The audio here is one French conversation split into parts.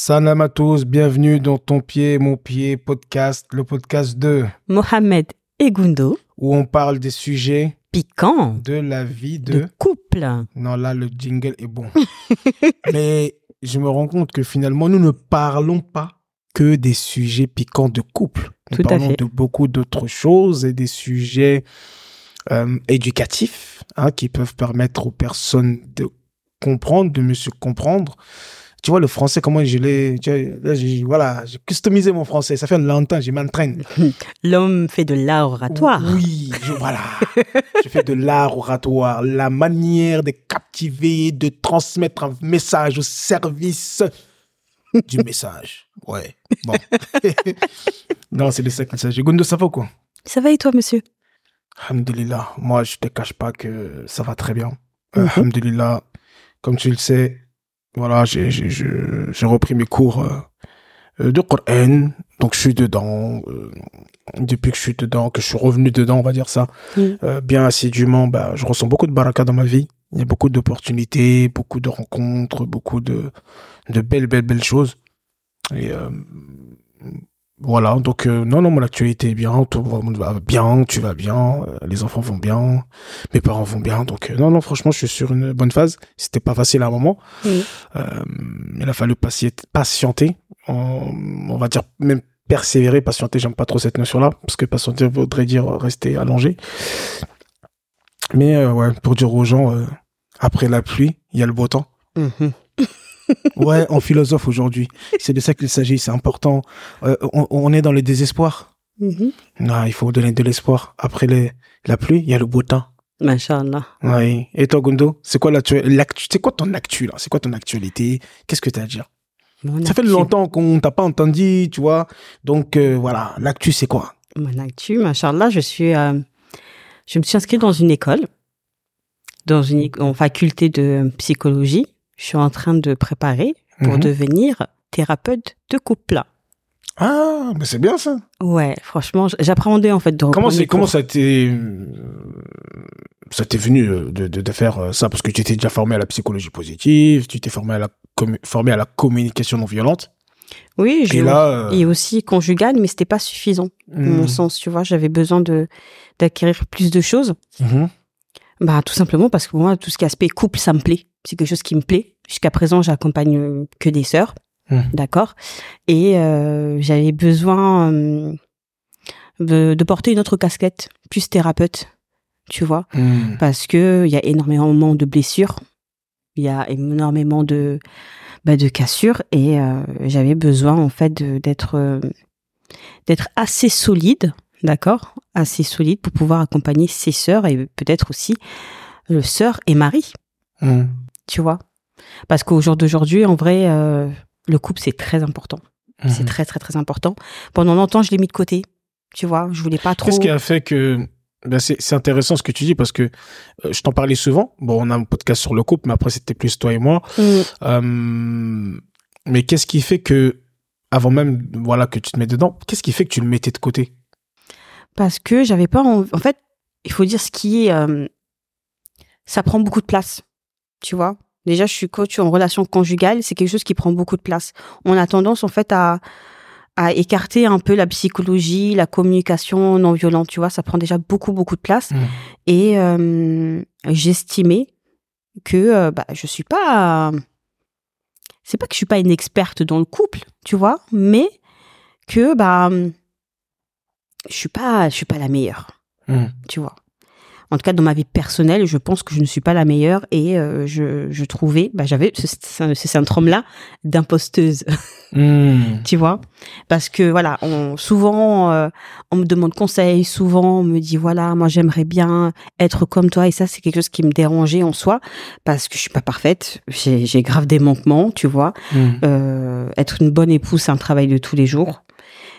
Salam à tous, bienvenue dans Ton Pied, Mon Pied podcast, le podcast de Mohamed et Gundo, où on parle des sujets piquants de la vie de... de couple. Non, là, le jingle est bon. Mais je me rends compte que finalement, nous ne parlons pas que des sujets piquants de couple. Nous Tout à parlons fait. de beaucoup d'autres choses et des sujets euh, éducatifs hein, qui peuvent permettre aux personnes de comprendre, de mieux se comprendre. Tu vois, le français, comment je l'ai... voilà, j'ai customisé mon français. Ça fait longtemps, je m'entraîne. L'homme fait de l'art oratoire. Oui, je, voilà. je fais de l'art oratoire, la manière de captiver, de transmettre un message au service du message. Ouais, bon. non, c'est de ça qu'il s'agit. Gundo, ça va ou quoi? Ça va et toi, monsieur? Alhamdulillah. Moi, je te cache pas que ça va très bien. Mhm. Alhamdulillah. Comme tu le sais, voilà, j'ai, j'ai, je- j'ai repris mes cours euh, euh, de Coran. Donc, je suis dedans. euh, depuis que je suis dedans, que je suis revenu dedans, on va dire ça, euh, bien assidûment, bah, je ressens beaucoup de baraka dans ma vie. Il y a beaucoup d'opportunités, beaucoup de rencontres, beaucoup de, de belles, belles, belles choses. Et euh, voilà, donc euh, non, non, mon actualité est bien, tout va bien, tu vas bien, euh, les enfants vont bien, mes parents vont bien, donc euh, non, non, franchement, je suis sur une bonne phase. C'était pas facile à un moment. Oui. Euh, il a fallu patienter, on, on va dire même persévérer, patienter, j'aime pas trop cette notion-là, parce que patienter voudrait dire rester allongé. Mais euh, ouais, pour dire aux gens, euh, après la pluie, il y a le beau temps. Mhm. Ouais, en philosophe aujourd'hui. C'est de ça qu'il s'agit, c'est important. Euh, on, on est dans le désespoir. Mhm. Non, il faut donner de l'espoir. Après les, la pluie, il y a le beau temps. Masha'Allah. Ouais. Et toi, Gundo, c'est quoi l'actu- quoi ton actu là? C'est quoi ton actualité? Qu'est-ce que tu as à dire? Mon Ça fait longtemps qu'on t'a pas entendu, tu vois. Donc euh, voilà, l'actu c'est quoi? Mon actu, Masha'Allah, je suis... euh, je me suis inscrite dans une école, dans une en faculté de psychologie. Je suis en train de préparer pour Mhm. devenir thérapeute de couple. Ah, mais c'est bien ça. Ouais, franchement, j'appréhendais en fait de Comment c'est comment ça t'est ça t'est venu euh, de, de, de faire euh, ça? Parce que tu étais déjà formé à la psychologie positive, tu t'es formé à la formé à la communication non violente. Oui, Et là, euh, et aussi conjugale, mais c'était pas suffisant. à hmm, mon sens, tu vois, j'avais besoin de d'acquérir plus de choses. mhm. Bah tout simplement parce que moi tout ce qui est aspect couple ça me plaît, c'est quelque chose qui me plaît. Jusqu'à présent, j'accompagne euh, que des sœurs, Mhm. d'accord. Et euh, j'avais besoin euh, de, de porter une autre casquette, plus thérapeute, tu vois, Hmm. parce que il y a énormément de blessures, il y a énormément de bah, de cassures. Et euh, j'avais besoin en fait d'être d'être assez solide, d'accord, assez solide pour pouvoir accompagner ses sœurs et peut-être aussi le sœur et mari, Hmm. tu vois, parce qu'au jour d'aujourd'hui, en vrai, euh, le couple c'est très important, c'est Mhm. très très très important. Pendant longtemps, je l'ai mis de côté, tu vois, je voulais pas trop. Qu'est-ce qui a fait que ben c'est c'est intéressant ce que tu dis parce que euh, je t'en parlais souvent. Bon, on a un podcast sur le couple, mais après c'était plus toi et moi. Mm. Euh, mais qu'est-ce qui fait que avant même voilà que tu te mets dedans, qu'est-ce qui fait que tu le mettais de côté? Parce que j'avais pas. En... en fait, il faut dire ce qui est. euh, Ça prend beaucoup de place. Tu vois Déjà, je suis coach en relation conjugale. C'est quelque chose qui prend beaucoup de place. On a tendance, en fait, à, à écarter un peu la psychologie, la communication non violente. Tu vois Ça prend déjà beaucoup, beaucoup de place. Mhm. Et euh, j'estimais que euh, bah, je suis pas. C'est pas que je suis pas une experte dans le couple, tu vois, mais que bah je suis pas je suis pas la meilleure Hmm. tu vois. En tout cas, dans ma vie personnelle, je pense que je ne suis pas la meilleure et euh, je, je trouvais, bah, j'avais ce, syndrome-là d'imposteuse, Hmm. tu vois? Parce que voilà, on, souvent, euh, on me demande conseil, souvent on me dit, voilà, moi j'aimerais bien être comme toi et ça, c'est quelque chose qui me dérangeait en soi parce que je suis pas parfaite, j'ai j'ai grave des manquements, tu vois? Hmm. Euh, être une bonne épouse, c'est un travail de tous les jours.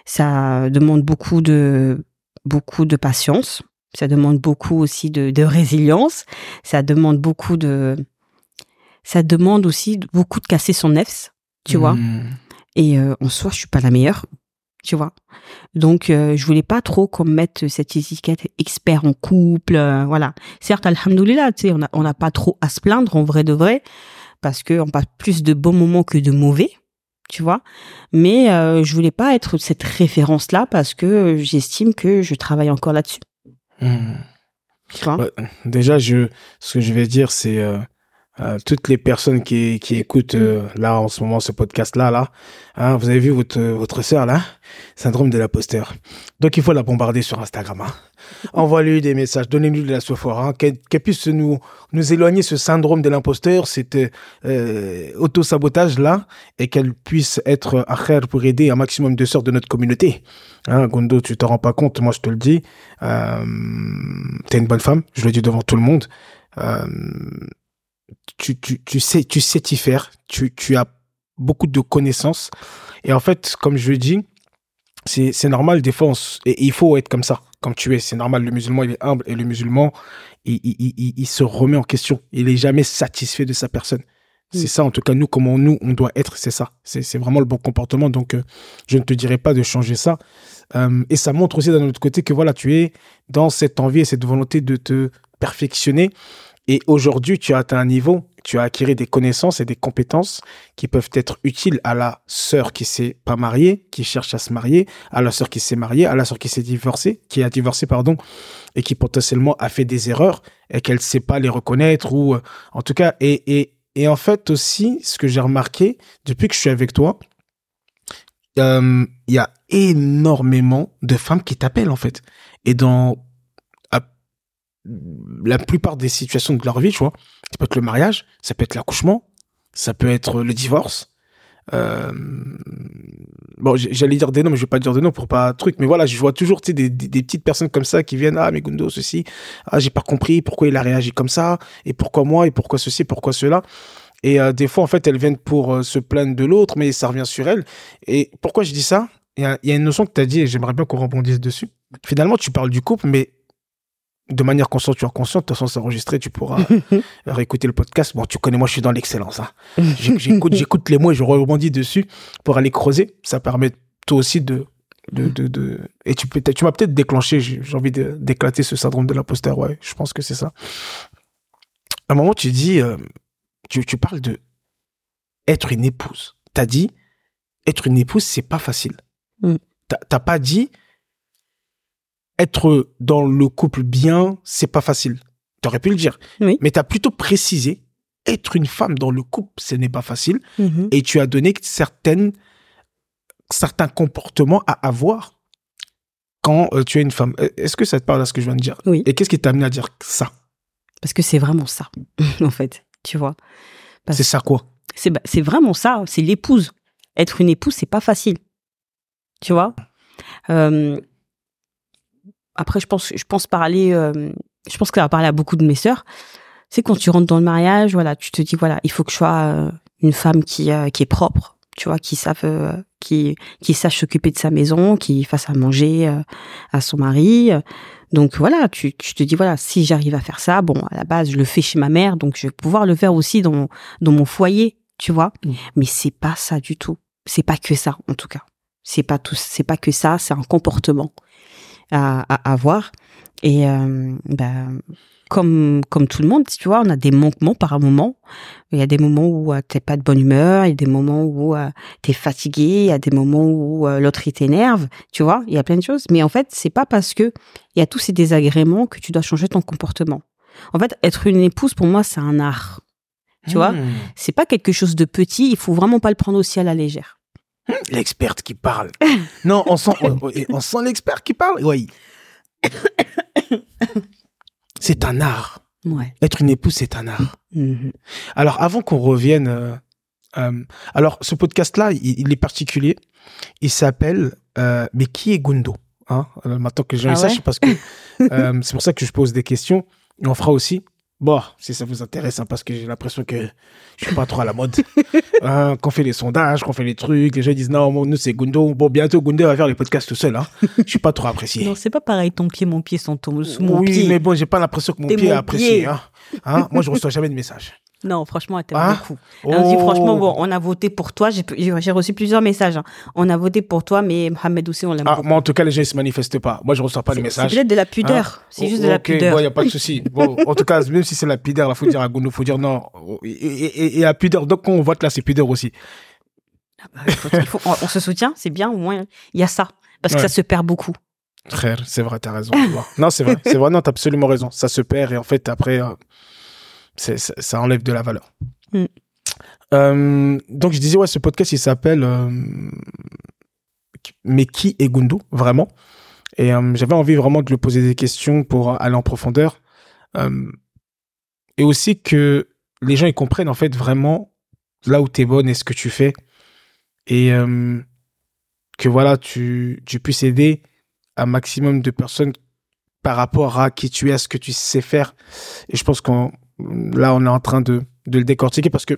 Ça demande beaucoup de beaucoup de patience. Ça demande beaucoup aussi de, de résilience. Ça demande beaucoup de ça demande aussi beaucoup de casser son nefs, tu vois. Hmm. Et euh, en soi, je suis pas la meilleure, tu vois. Donc, euh, je voulais pas trop qu'on me mette cette étiquette expert en couple, euh, voilà. Certes, alhamdoulilah, tu sais, on n'a pas trop à se plaindre, en vrai de vrai, parce que on passe plus de bons moments que de mauvais, tu vois. Mais euh, je voulais pas être cette référence-là parce que j'estime que je travaille encore là-dessus. Hmm. Tu vois? Ouais, déjà, je, ce que je vais dire, c'est euh, euh, toutes les personnes qui, qui écoutent euh, là en ce moment ce podcast-là, là, hein, vous avez vu votre votre sœur là, syndrome de l'imposteur. Donc il faut la bombarder sur Instagram. Hein. Envoie-lui des messages, donnez-lui de la sophore, hein, qu'elle puisse nous nous éloigner ce syndrome de l'imposteur, cet euh, auto-sabotage là, et qu'elle puisse être à pour aider un maximum de sœurs de notre communauté. Hein, Gondo, tu te rends pas compte, moi je te le dis, euh, t'es une bonne femme, je le dis devant tout le monde. Euh, tu, tu, tu sais, tu sais t'y faire, tu, tu as beaucoup de connaissances. Et en fait, comme je le dis, c'est, c'est normal, des fois, on et il faut être comme ça, comme tu es. C'est normal, le musulman, il est humble, et le musulman, il, il, il, se remet en question. Il est jamais satisfait de sa personne. C'est Mm. ça, en tout cas, nous, comment nous, on doit être, c'est ça. C'est, c'est vraiment le bon comportement. Donc, euh, je ne te dirais pas de changer ça. Euh, et ça montre aussi d'un autre côté que voilà, tu es dans cette envie et cette volonté de te perfectionner. Et aujourd'hui, tu as atteint un niveau, tu as acquis des connaissances et des compétences qui peuvent être utiles à la sœur qui s'est pas mariée, qui cherche à se marier, à la sœur qui s'est mariée, à la sœur qui s'est divorcée, qui a divorcé, pardon, et qui potentiellement a fait des erreurs et qu'elle sait pas les reconnaître ou, euh, en tout cas, et, en fait aussi, ce que j'ai remarqué depuis que je suis avec toi, euh, il y a énormément de femmes qui t'appellent en fait. Et dans la plupart des situations de leur vie, tu vois, ça peut être le mariage, ça peut être l'accouchement, ça peut être le divorce. Euh, bon, j'allais dire des noms, mais je vais pas dire des noms pour pas truc. Mais voilà, je vois toujours des, petites personnes comme ça qui viennent. Ah, mais Gundo, ceci. Ah, j'ai pas compris pourquoi il a réagi comme ça. Et pourquoi moi, et pourquoi ceci, pourquoi cela. Et euh, des fois, en fait, elles viennent pour euh, se plaindre de l'autre, mais ça revient sur elles. Et pourquoi je dis ça? Il y y a une notion que tu as dit et j'aimerais bien qu'on rebondisse dessus. Finalement, tu parles du couple, mais de manière consciente ou inconsciente, de toute façon, c'est enregistré, tu pourras réécouter le podcast. Bon, tu connais, moi, je suis dans l'excellence. Hein. J'ai- J'écoute, j'écoute les mots et je rebondis dessus pour aller creuser. Ça permet toi aussi de. de, de, de... Et tu, peux, tu m'as peut-être déclenché, j'ai envie d'éclater ce syndrome de l'imposteur. Ouais, je pense que c'est ça. À un moment, tu dis, euh, tu, tu parles de être une épouse. T'as dit, être une épouse, c'est pas facile. Mm. T'as pas dit, être dans le couple bien, c'est pas facile. T'aurais pu le dire. Oui. Mais t'as plutôt précisé, être une femme dans le couple, ce n'est pas facile. Mhm. Et tu as donné certaines, certains comportements à avoir quand euh, tu es une femme. Euh, Est-ce que ça te parle à ce que je viens de dire? Oui. Et qu'est-ce qui t'a amené à dire ça? Parce que c'est vraiment ça, en fait. Tu vois. C'est ça quoi? C'est bah, vraiment ça. C'est l'épouse. Être une épouse, c'est pas facile. Tu vois? Euh, après, je pense, je pense parler. euh, je pense que ça va parler à beaucoup de mes sœurs. C'est quand tu rentres dans le mariage, voilà, tu te dis voilà, il faut que je sois euh, une femme qui euh, qui est propre, tu vois, qui savent, qui qui sache s'occuper de sa maison, qui fasse à manger à son mari. Donc voilà, tu, tu te dis voilà, si j'arrive à faire ça, bon, à la base, je le fais chez ma mère, donc je vais pouvoir le faire aussi dans mon, dans mon foyer, tu vois. Mm. Mais c'est pas ça du tout. C'est pas que ça, en tout cas. C'est pas tout, c'est pas que ça, c'est un comportement à, à avoir. Et euh, ben, comme comme tout le monde, tu vois, on a des manquements par moment. Il y a des moments où euh, t'es pas de bonne humeur, il y a des moments où euh, t'es fatigué, il y a des moments où euh, l'autre il t'énerve, tu vois. Il y a plein de choses. Mais en fait, c'est pas parce que il y a tous ces désagréments que tu dois changer ton comportement. En fait, être une épouse pour moi, c'est un art. Tu vois Hmm. C'est pas quelque chose de petit. Il faut vraiment pas le prendre aussi à la légère. L'experte qui parle. non, on sent, on, on sent l'expert qui parle. Oui. C'est un art. Ouais. Être une épouse, c'est un art. Mhm. Alors, avant qu'on revienne, euh, euh, alors ce podcast-là, il, il est particulier. Il s'appelle euh, Mais qui est Gundo hein? Maintenant que les gens Ah le sachent, ouais? parce que c'est pour ça que je pose des questions. Et on fera aussi. Bon, si ça vous intéresse, hein, parce que j'ai l'impression que je suis pas trop à la mode. Hein, qu'on fait les sondages, qu'on fait les trucs, les gens disent non, nous c'est Gundo. Bon, bientôt Gundo va faire les podcasts tout seul. Hein. Je suis pas trop apprécié. Non, c'est pas pareil. Ton pied, mon pied sont sous mon oui, pied. mais bon, j'ai pas l'impression que mon pied est apprécié. pied. Hein, moi, je reçois jamais de messages. Non, franchement, elle t'aime Hein beaucoup. Elle nous dit, Oh. franchement, bon, on a voté pour toi. J'ai reçu plusieurs messages. hein. On a voté pour toi, mais Mohamed aussi, on l'aime Ah, beaucoup. moi, en tout cas, les gens, ils se manifestent pas. Moi, je reçois pas les messages. C'est peut-être de la pudeur. Hein C'est juste Oh, de la pudeur. Bon, y a pas de souci. Bon, en tout cas, même si c'est la pudeur, il faut dire à Gounou, faut dire non. Et, et, et, et à pudeur, donc quand on vote là, c'est pudeur aussi. Ah bah, il faut- il faut- on, on se soutient, c'est bien, au moins, il y a ça. Parce que ça se perd beaucoup. Frère, c'est vrai, t'as raison. non, c'est vrai, c'est vrai, non, t'as absolument raison. Ça se perd et en fait, après, euh, ça, ça enlève de la valeur. Mm. Euh, donc, je disais, ouais, ce podcast, il s'appelle euh, Mais qui est Gundo, vraiment? Et euh, j'avais envie vraiment de lui poser des questions pour aller en profondeur. Et aussi que les gens, ils comprennent en fait vraiment là où t'es bonne et ce que tu fais. Et que voilà, tu, tu puisses aider un maximum de personnes par rapport à qui tu es, à ce que tu sais faire. Et je pense qu'on là, on est en train de, de le décortiquer parce que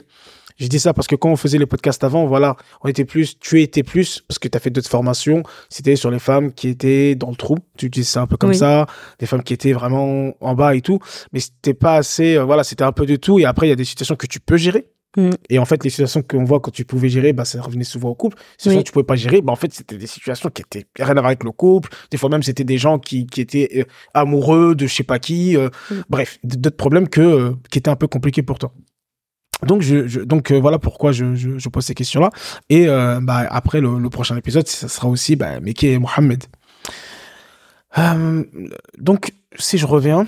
je dis ça parce que quand on faisait les podcasts avant, voilà, on était plus, tu étais plus, parce que tu as fait d'autres formations, c'était sur les femmes qui étaient dans le trou, tu dis ça un peu comme Oui. ça, des femmes qui étaient vraiment en bas et tout, mais c'était pas assez, euh, voilà, c'était un peu de tout, et après, il y a des situations que tu peux gérer, Mm. et en fait, les situations qu'on voit quand tu pouvais gérer, bah, ça revenait souvent au couple. Situations Oui. que tu pouvais pas gérer, bah, en fait, c'était des situations qui étaient rien à voir avec le couple. Des fois même, c'était des gens qui, qui étaient euh, amoureux de je sais pas qui. euh, Mm. Bref, d'autres problèmes que, euh, qui étaient un peu compliqués pour toi. Donc, je, je- donc voilà pourquoi je, je, je pose ces questions-là. Et bah, après, le, le prochain épisode, ça sera aussi bah, et Mohamed. Euh, donc, si je reviens,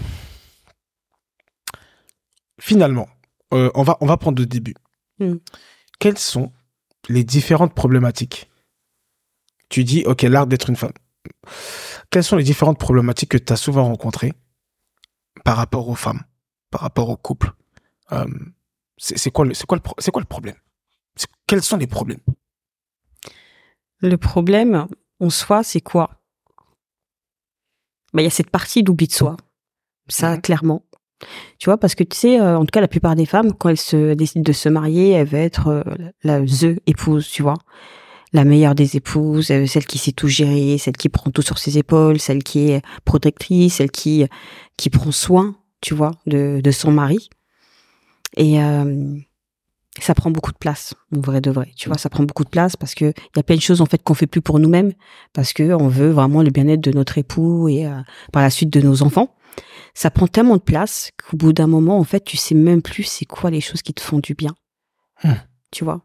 finalement, euh, on, va, on va prendre le début. Mm. Quelles sont les différentes problématiques? Tu dis, OK, l'art d'être une femme. Quelles sont les différentes problématiques que tu as souvent rencontrées par rapport aux femmes, par rapport au couple? Euh, C'est quoi, le- c'est quoi, le quoi le problème? C'est- Quels sont les problèmes? Le problème, en soi, c'est quoi? Bah, il y a cette partie d'oubli de soi. Ça, Mhm. clairement. Tu vois, parce que tu sais, euh, en tout cas, la plupart des femmes, quand elles se décident de se marier, elles veulent être euh, la the épouse, tu vois. La meilleure des épouses, euh, celle qui sait tout gérer, celle qui prend tout sur ses épaules, celle qui est protectrice, celle qui, qui prend soin, tu vois, de, de son mari. Et ça prend beaucoup de place, en vrai de vrai. Tu vois, ça prend beaucoup de place parce que il y a plein de choses en fait qu'on fait plus pour nous-mêmes parce que on veut vraiment le bien-être de notre époux et par la suite de nos enfants. Ça prend tellement de place qu'au bout d'un moment, en fait, tu sais même plus c'est quoi les choses qui te font du bien. Hmm. Tu vois,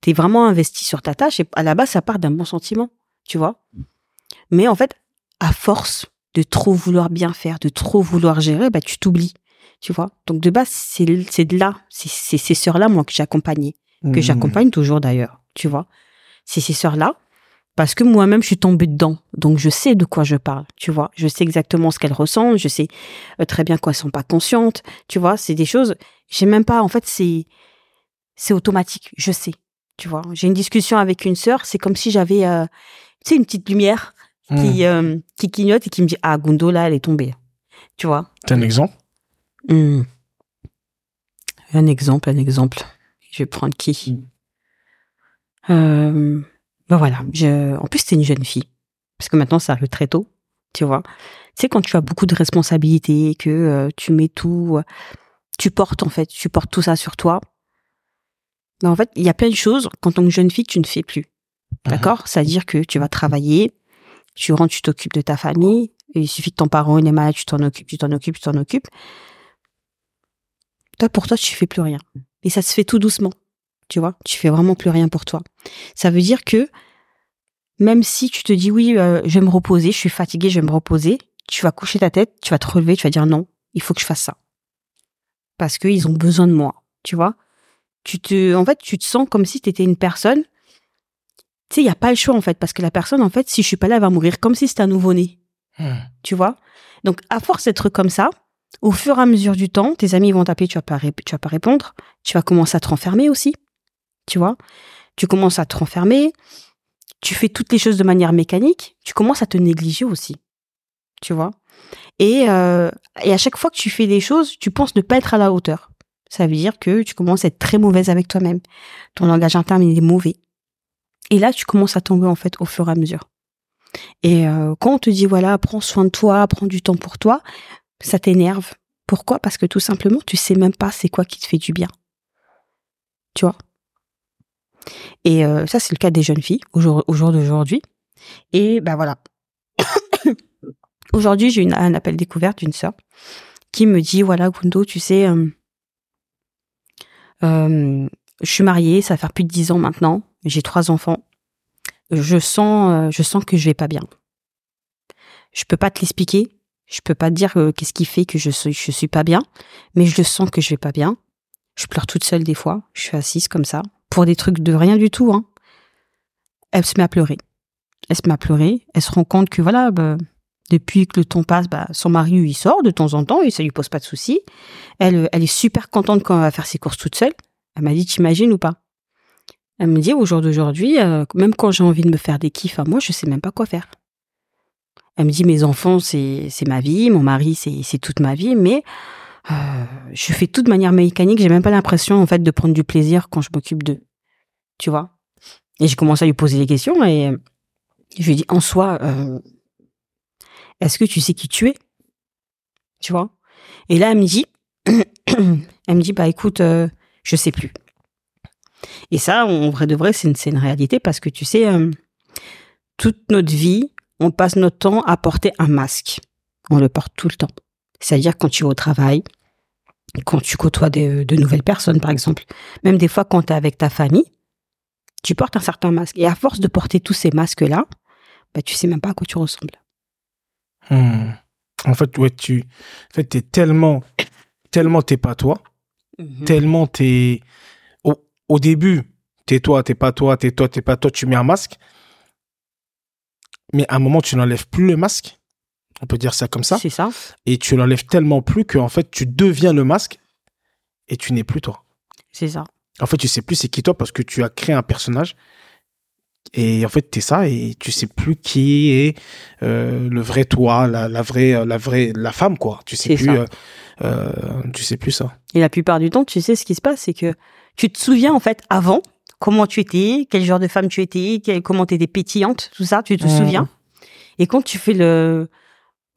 t'es vraiment investi sur ta tâche et à la base, ça part d'un bon sentiment. Tu vois, mais en fait, à force de trop vouloir bien faire, de trop vouloir gérer, bah tu t'oublies. Tu vois, donc de base, c'est de là, c'est ces sœurs-là moi que j'accompagnais Hmm. que j'accompagne toujours d'ailleurs, tu vois? C'est ces sœurs-là, parce que moi-même, je suis tombée dedans. Donc, je sais de quoi je parle, tu vois. Je sais exactement ce qu'elles ressentent, je sais euh, très bien qu'elles sont pas conscientes, tu vois. C'est des choses, j'ai même pas, en fait, c'est, c'est automatique, je sais, tu vois. J'ai une discussion avec une sœur, c'est comme si j'avais, euh, tu sais, une petite lumière Hmm. qui, euh, qui clignote et qui me dit, ah, Gundo, là, elle est tombée. Tu vois. T'as un exemple? Hmm. Un exemple, un exemple. Je vais prendre qui? Euh, Ben voilà. Je... En plus, c'était une jeune fille. Parce que maintenant, ça arrive très tôt. Tu vois. Tu sais, quand tu as beaucoup de responsabilités, que euh, tu mets tout, euh, tu portes en fait, tu portes tout ça sur toi. Ben, en fait, il y a plein de choses qu'en tant que jeune fille, tu ne fais plus. D'accord? C'est-à-dire que tu vas travailler, tu rentres, tu t'occupes de ta famille. Il suffit que ton parent il est malade, tu t'en occupes, tu t'en occupes, tu t'en occupes. Toi, pour toi, tu fais plus rien. Et ça se fait tout doucement. Tu vois, tu fais vraiment plus rien pour toi. Ça veut dire que même si tu te dis oui, euh, je vais me reposer, je suis fatiguée, je vais me reposer, tu vas coucher ta tête, tu vas te relever, tu vas dire non, il faut que je fasse ça. Parce qu'ils ont besoin de moi, tu vois. Tu te, en fait, tu te sens comme si tu étais une personne. Tu sais, il n'y a pas le choix, en fait, parce que la personne, en fait, si je suis pas là, elle va mourir comme si c'était un nouveau-né Hmm. tu vois. Donc, à force d'être comme ça, au fur et à mesure du temps, tes amis vont t'appeler, tu vas pas, tu vas pas répondre, tu vas commencer à te renfermer aussi, tu vois. Tu commences à te renfermer, tu fais toutes les choses de manière mécanique, tu commences à te négliger aussi, tu vois. Et, euh, et à chaque fois que tu fais des choses, tu penses ne pas être à la hauteur. Ça veut dire que tu commences à être très mauvaise avec toi-même. Ton langage interne, il est mauvais. Et là, tu commences à tomber, en fait, au fur et à mesure. Et euh, quand on te dit voilà, prends soin de toi, prends du temps pour toi, ça t'énerve. Pourquoi? Parce que tout simplement, tu sais même pas c'est quoi qui te fait du bien. Tu vois? Et euh, ça, c'est le cas des jeunes filles au jour, au jour d'aujourd'hui. Et ben voilà. Aujourd'hui, j'ai un appel découverte d'une sœur qui me dit voilà, Gundo, tu sais, euh, euh, je suis mariée, ça va faire plus de dix ans maintenant. j'ai trois enfants. Je sens, je sens que je vais pas bien. Je peux pas te l'expliquer. Je peux pas te dire qu'est-ce qui fait que je suis, je suis pas bien, mais je sens que je vais pas bien. Je pleure toute seule des fois. Je suis assise comme ça pour des trucs de rien du tout. Hein. Elle se met à pleurer. Elle se met à pleurer. Elle se rend compte que voilà, bah, depuis que le temps passe, bah, son mari il sort de temps en temps et ça lui pose pas de soucis. Elle, elle est super contente quand elle va faire ses courses toute seule. Elle m'a dit, t'imagines ou pas? Elle me dit, au jour d'aujourd'hui, euh, même quand j'ai envie de me faire des kiffs à moi, je sais même pas quoi faire. Elle me dit, mes enfants, c'est ma vie, mon mari, c'est toute ma vie, mais euh, je fais tout de manière mécanique. J'ai même pas l'impression, en fait, de prendre du plaisir quand je m'occupe d'eux. Tu vois? Et j'ai commencé à lui poser des questions et je lui ai dit, en soi, euh, est-ce que tu sais qui tu es? Tu vois? Et là, elle me dit, elle me dit, bah écoute, euh, je sais plus. Et ça, en vrai de vrai, c'est une, une réalité parce que tu sais, toute notre vie, on passe notre temps à porter un masque. On le porte tout le temps. C'est-à-dire quand tu vas au travail, quand tu côtoies de, de nouvelles personnes, par exemple. Même des fois, quand tu es avec ta famille, tu portes un certain masque. Et à force de porter tous ces masques-là, bah, tu sais même pas à quoi tu ressembles. Hmm. En fait, ouais, tu, en fait, t'es tellement, tellement t'es pas toi, Mhm. tellement t'es, au, au début, t'es toi, t'es pas toi, t'es toi, t'es pas toi, tu mets un masque. Mais à un moment, tu n'enlèves plus le masque. On peut dire ça comme ça. C'est ça. Et tu l'enlèves tellement plus que, en fait, tu deviens le masque et tu n'es plus toi. C'est ça. En fait, tu sais plus c'est qui toi parce que tu as créé un personnage. Et en fait, t'es ça et tu sais plus qui est euh, le vrai toi, la, la vraie, la vraie, la femme quoi. Tu sais plus, ça. euh, euh, tu sais plus ça. Et la plupart du temps, tu sais ce qui se passe, c'est que tu te souviens en fait avant comment tu étais, quel genre de femme tu étais, quel- comment tu étais pétillante, tout ça, tu te Mhm. souviens. Et quand tu fais le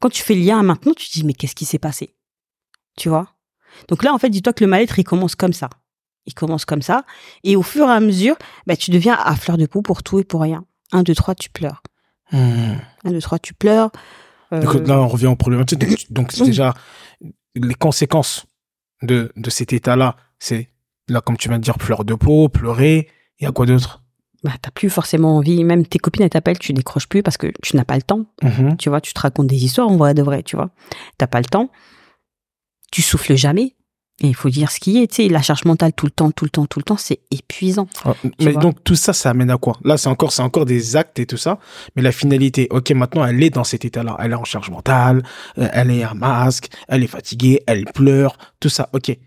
quand tu fais le lien à maintenant, tu te dis mais qu'est-ce qui s'est passé? Tu vois? Donc là en fait, dis-toi que le mal-être il commence comme ça. Il commence comme ça et au fur et à mesure, bah, tu deviens à fleur de peau pour tout et pour rien. Un, deux, trois, tu pleures. Hmm. Un, deux, trois, tu pleures. Euh, Donc là, on revient aux problématiques. Donc, Donc, c'est Mhm. déjà les conséquences de, de cet état-là. C'est là, comme tu viens de dire, fleur de peau, pleurer. Il y a quoi d'autre? Bah, t'as plus forcément envie, même tes copines elles t'appellent, tu décroches plus parce que tu n'as pas le temps. Mhm. Tu vois, tu te racontes des histoires en vrai de vrai, tu vois. T'as pas le temps. Tu souffles jamais. Et il faut dire ce qui est, tu sais, la charge mentale tout le temps, tout le temps, tout le temps, c'est épuisant. Ah, Mais vois. donc tout ça, ça amène à quoi? Là, c'est encore, c'est encore des actes et tout ça. Mais la finalité, ok, maintenant, elle est dans cet état-là. Elle est en charge mentale, euh, elle est un masque, elle est fatiguée, elle pleure, tout ça. Ok, Et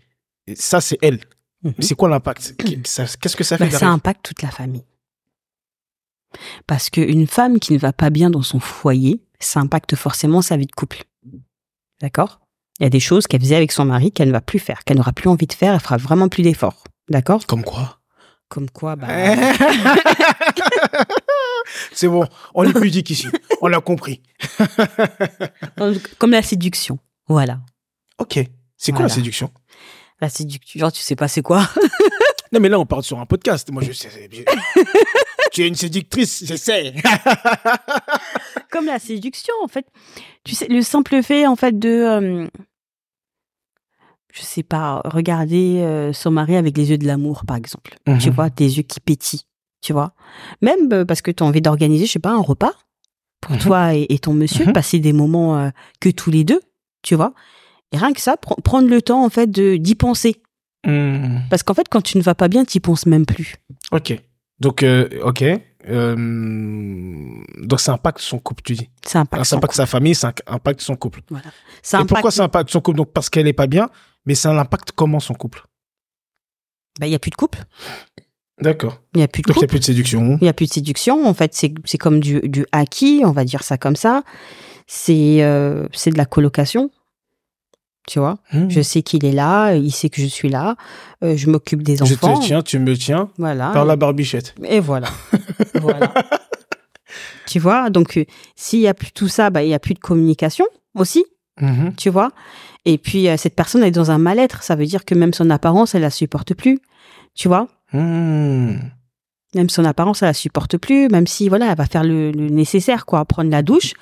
ça c'est elle. Mhm. C'est quoi l'impact? Qu'est-ce que ça fait Bah, ça impacte toute la famille. Parce qu'une femme qui ne va pas bien dans son foyer, ça impacte forcément sa vie de couple. D'accord? Il y a des choses qu'elle faisait avec son mari qu'elle ne va plus faire, qu'elle n'aura plus envie de faire, elle fera vraiment plus d'efforts. D'accord? Comme quoi? Comme quoi, bah, C'est bon, on est pudique ici. On l'a compris. comme la séduction. Voilà. Ok. C'est quoi la séduction? La séduction, genre, tu sais pas c'est quoi Non, mais là, on parle sur un podcast. Moi, je sais. tu es une séductrice, je sais. comme la séduction en fait tu sais le simple fait en fait de euh, je sais pas regarder euh, son mari avec les yeux de l'amour par exemple tu Mhm. vois des yeux qui pétillent tu vois même euh, parce que tu as envie d'organiser je sais pas un repas pour Mhm. toi et, et ton monsieur Mhm. passer des moments euh, que tous les deux tu vois et rien que ça pr- prendre le temps en fait de d'y penser parce qu'en fait quand tu ne vas pas bien tu penses même plus Ok. Donc, euh, ok. Euh, donc, ça impacte son couple, tu dis. ça impacte ça impacte sa famille, ça impacte son couple. Voilà. ça Et impacte pourquoi ça impacte son couple? Donc, parce qu'elle est pas bien, mais ça impacte comment son couple? Bah il y a plus de couple D'accord. il y a plus de Donc, il n'y a plus de séduction. Il n'y a plus de séduction. En fait, c'est comme du, du acquis, on va dire ça comme ça. C'est euh, c'est de la colocation. Tu vois, Hmm. je sais qu'il est là, il sait que je suis là, euh, je m'occupe des Je enfants. te tiens, tu me tiens Voilà. par la barbichette. Et voilà. voilà. Tu vois, donc euh, s'il y a plus tout ça, bah il y a plus de communication aussi, Mhm. tu vois. Et puis euh, cette personne elle est dans un mal-être, ça veut dire que même son apparence, elle la supporte plus. Tu vois Hmm. même son apparence, elle la supporte plus, même si voilà, elle va faire le, le nécessaire, quoi, prendre la douche.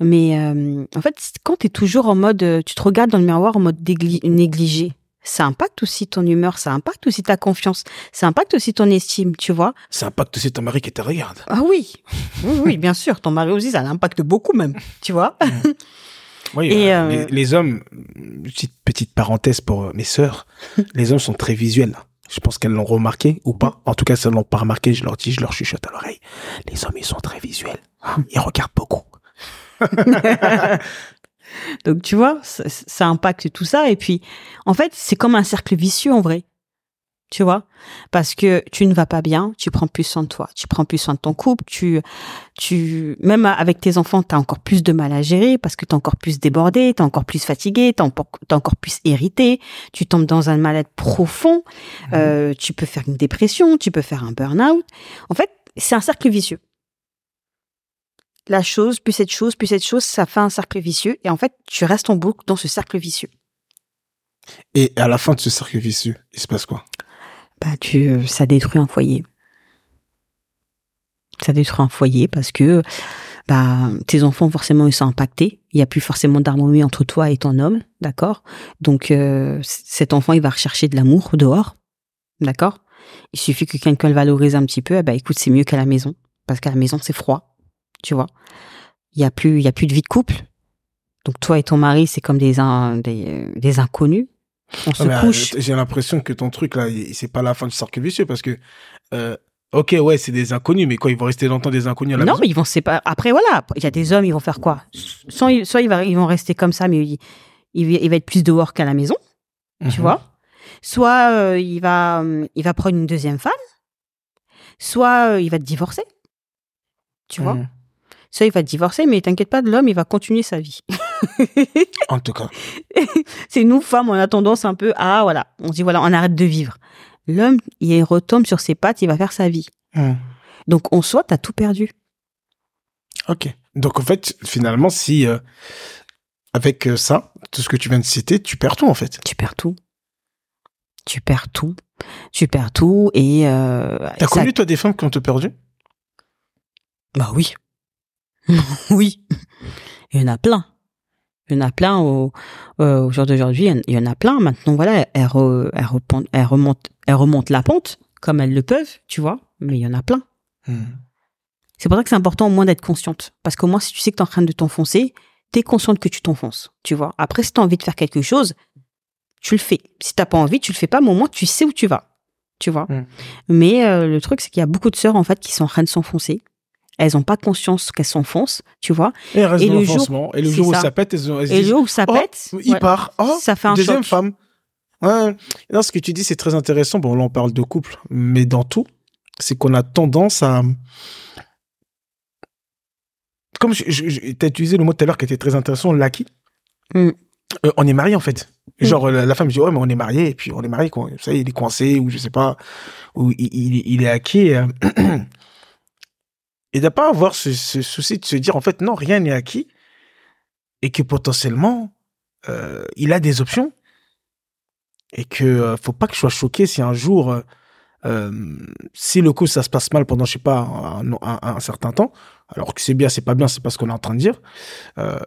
Mais euh, en fait, quand tu es toujours en mode, euh, tu te regardes dans le miroir en mode négligé, ça impacte aussi ton humeur, ça impacte aussi ta confiance, ça impacte aussi ton estime, tu vois. Ça impacte aussi ton mari qui te regarde. Ah oui, oui, oui, bien sûr, ton mari aussi, ça l'impacte beaucoup même, tu vois. Oui, Et, euh, les, les hommes, petite, petite parenthèse pour mes sœurs, les hommes sont très visuels. Je pense qu'elles l'ont remarqué ou pas. En tout cas, si elles l'ont pas remarqué, je leur dis, je leur chuchote à l'oreille. Les hommes, ils sont très visuels. Ils regardent beaucoup. Donc tu vois, ça, ça impacte tout ça. Et puis, en fait, c'est comme un cercle vicieux en vrai. Tu vois? Parce que tu ne vas pas bien, tu prends plus soin de toi, tu prends plus soin de ton couple, tu, tu, même avec tes enfants, tu as encore plus de mal à gérer parce que tu es encore plus débordé, tu es encore plus fatigué, tu es encore plus irrité, tu tombes dans un mal-être profond, euh, tu peux faire une dépression, tu peux faire un burn-out. En fait, c'est un cercle vicieux. La chose, plus cette chose, plus cette chose, ça fait un cercle vicieux. Et en fait, tu restes en boucle dans ce cercle vicieux. Et à la fin de ce cercle vicieux, il se passe quoi? Bah tu euh, ça détruit un foyer. Ça détruit un foyer parce que bah tes enfants forcément ils sont impactés. Il y a plus forcément d'harmonie entre toi et ton homme, d'accord? Donc euh, cet enfant il va rechercher de l'amour dehors, d'accord? Il suffit que quelqu'un le valorise un petit peu. Eh ben écoute c'est mieux qu'à la maison parce qu'à la maison c'est froid, tu vois. Il y a plus il y a plus de vie de couple. Donc toi et ton mari c'est comme des des, euh, des inconnus. On se Ouais, mais, couche. euh, J'ai l'impression que ton truc là, c'est pas la fin du cercle vicieux parce que, euh, ok, ouais, c'est des inconnus, mais quoi, ils vont rester longtemps des inconnus à la non, maison? mais ils vont se séparer. Après, voilà, il y a des hommes, ils vont faire quoi? Soit, ils- soit ils, vont rester comme ça, mais il, il, va être plus dehors qu'à la maison, tu Mhm. vois. Soit euh, il, va, euh, il va prendre une deuxième femme, soit euh, il va te divorcer, tu vois. Soit il va divorcer, mais t'inquiète pas, l'homme, il va continuer sa vie. En tout cas. C'est nous, femmes, on a tendance un peu à, voilà, on se dit, voilà, on arrête de vivre. L'homme, il retombe sur ses pattes, il va faire sa vie. Mhm. Donc, en soi, t'as tout perdu. Ok. Donc en fait, finalement, si euh, avec euh, ça, tout ce que tu viens de citer, tu perds tout en fait. tu perds tout. Tu perds tout. Tu perds tout et euh, T'as ça- connu toi des femmes qui ont te perdu? Bah oui. oui. Il y en a plein. Il y en a plein au, euh, au jour d'aujourd'hui. il y en- a plein. Maintenant, voilà, elles, re- elles repon- elles remontent, elles remontent la pente comme elles le peuvent, tu vois. Mais il y en a plein. C'est pour ça que c'est important au moins d'être consciente. Parce qu'au moins, si tu sais que tu es en train de t'enfoncer, tu es consciente que tu t'enfonces, tu vois. Après, si tu as envie de faire quelque chose, tu le fais. Si t'as pas envie, tu le fais pas, mais au moins, tu sais où tu vas, tu vois. Mm. Mais euh, le truc, c'est qu'il y a beaucoup de sœurs, en fait, qui sont en train de s'enfoncer. Elles ont pas conscience qu'elles s'enfoncent, tu vois. Et Et le jour-. Et le jour où ça. ça pète, elles, ont- elles Et le disent, jour où ça Oh, pète, il ouais, part. Oh, ça fait un deuxième choc. femme. Ouais. Non, ce que tu dis, c'est très intéressant. Bon, là, on parle de couple, mais dans tout, c'est qu'on a tendance à. Comme je- t'as utilisé le mot tout à l'heure qui était très intéressant, l'acquis. Mm. Euh, on est marié en fait. Mm. Genre la, la femme dit ouais mais on est marié et puis on est marié quoi. Ça y est, il est coincé ou je sais pas ou il, il, il est acquis. Et, de pas avoir ce, ce souci de se dire en fait non rien n'est acquis et que potentiellement euh, il a des options et que euh, faut pas que je sois choqué si un jour euh, euh, si le coup ça se passe mal pendant je sais pas un, un- un certain temps alors que c'est bien c'est pas bien c'est pas ce qu'on est en train de dire euh,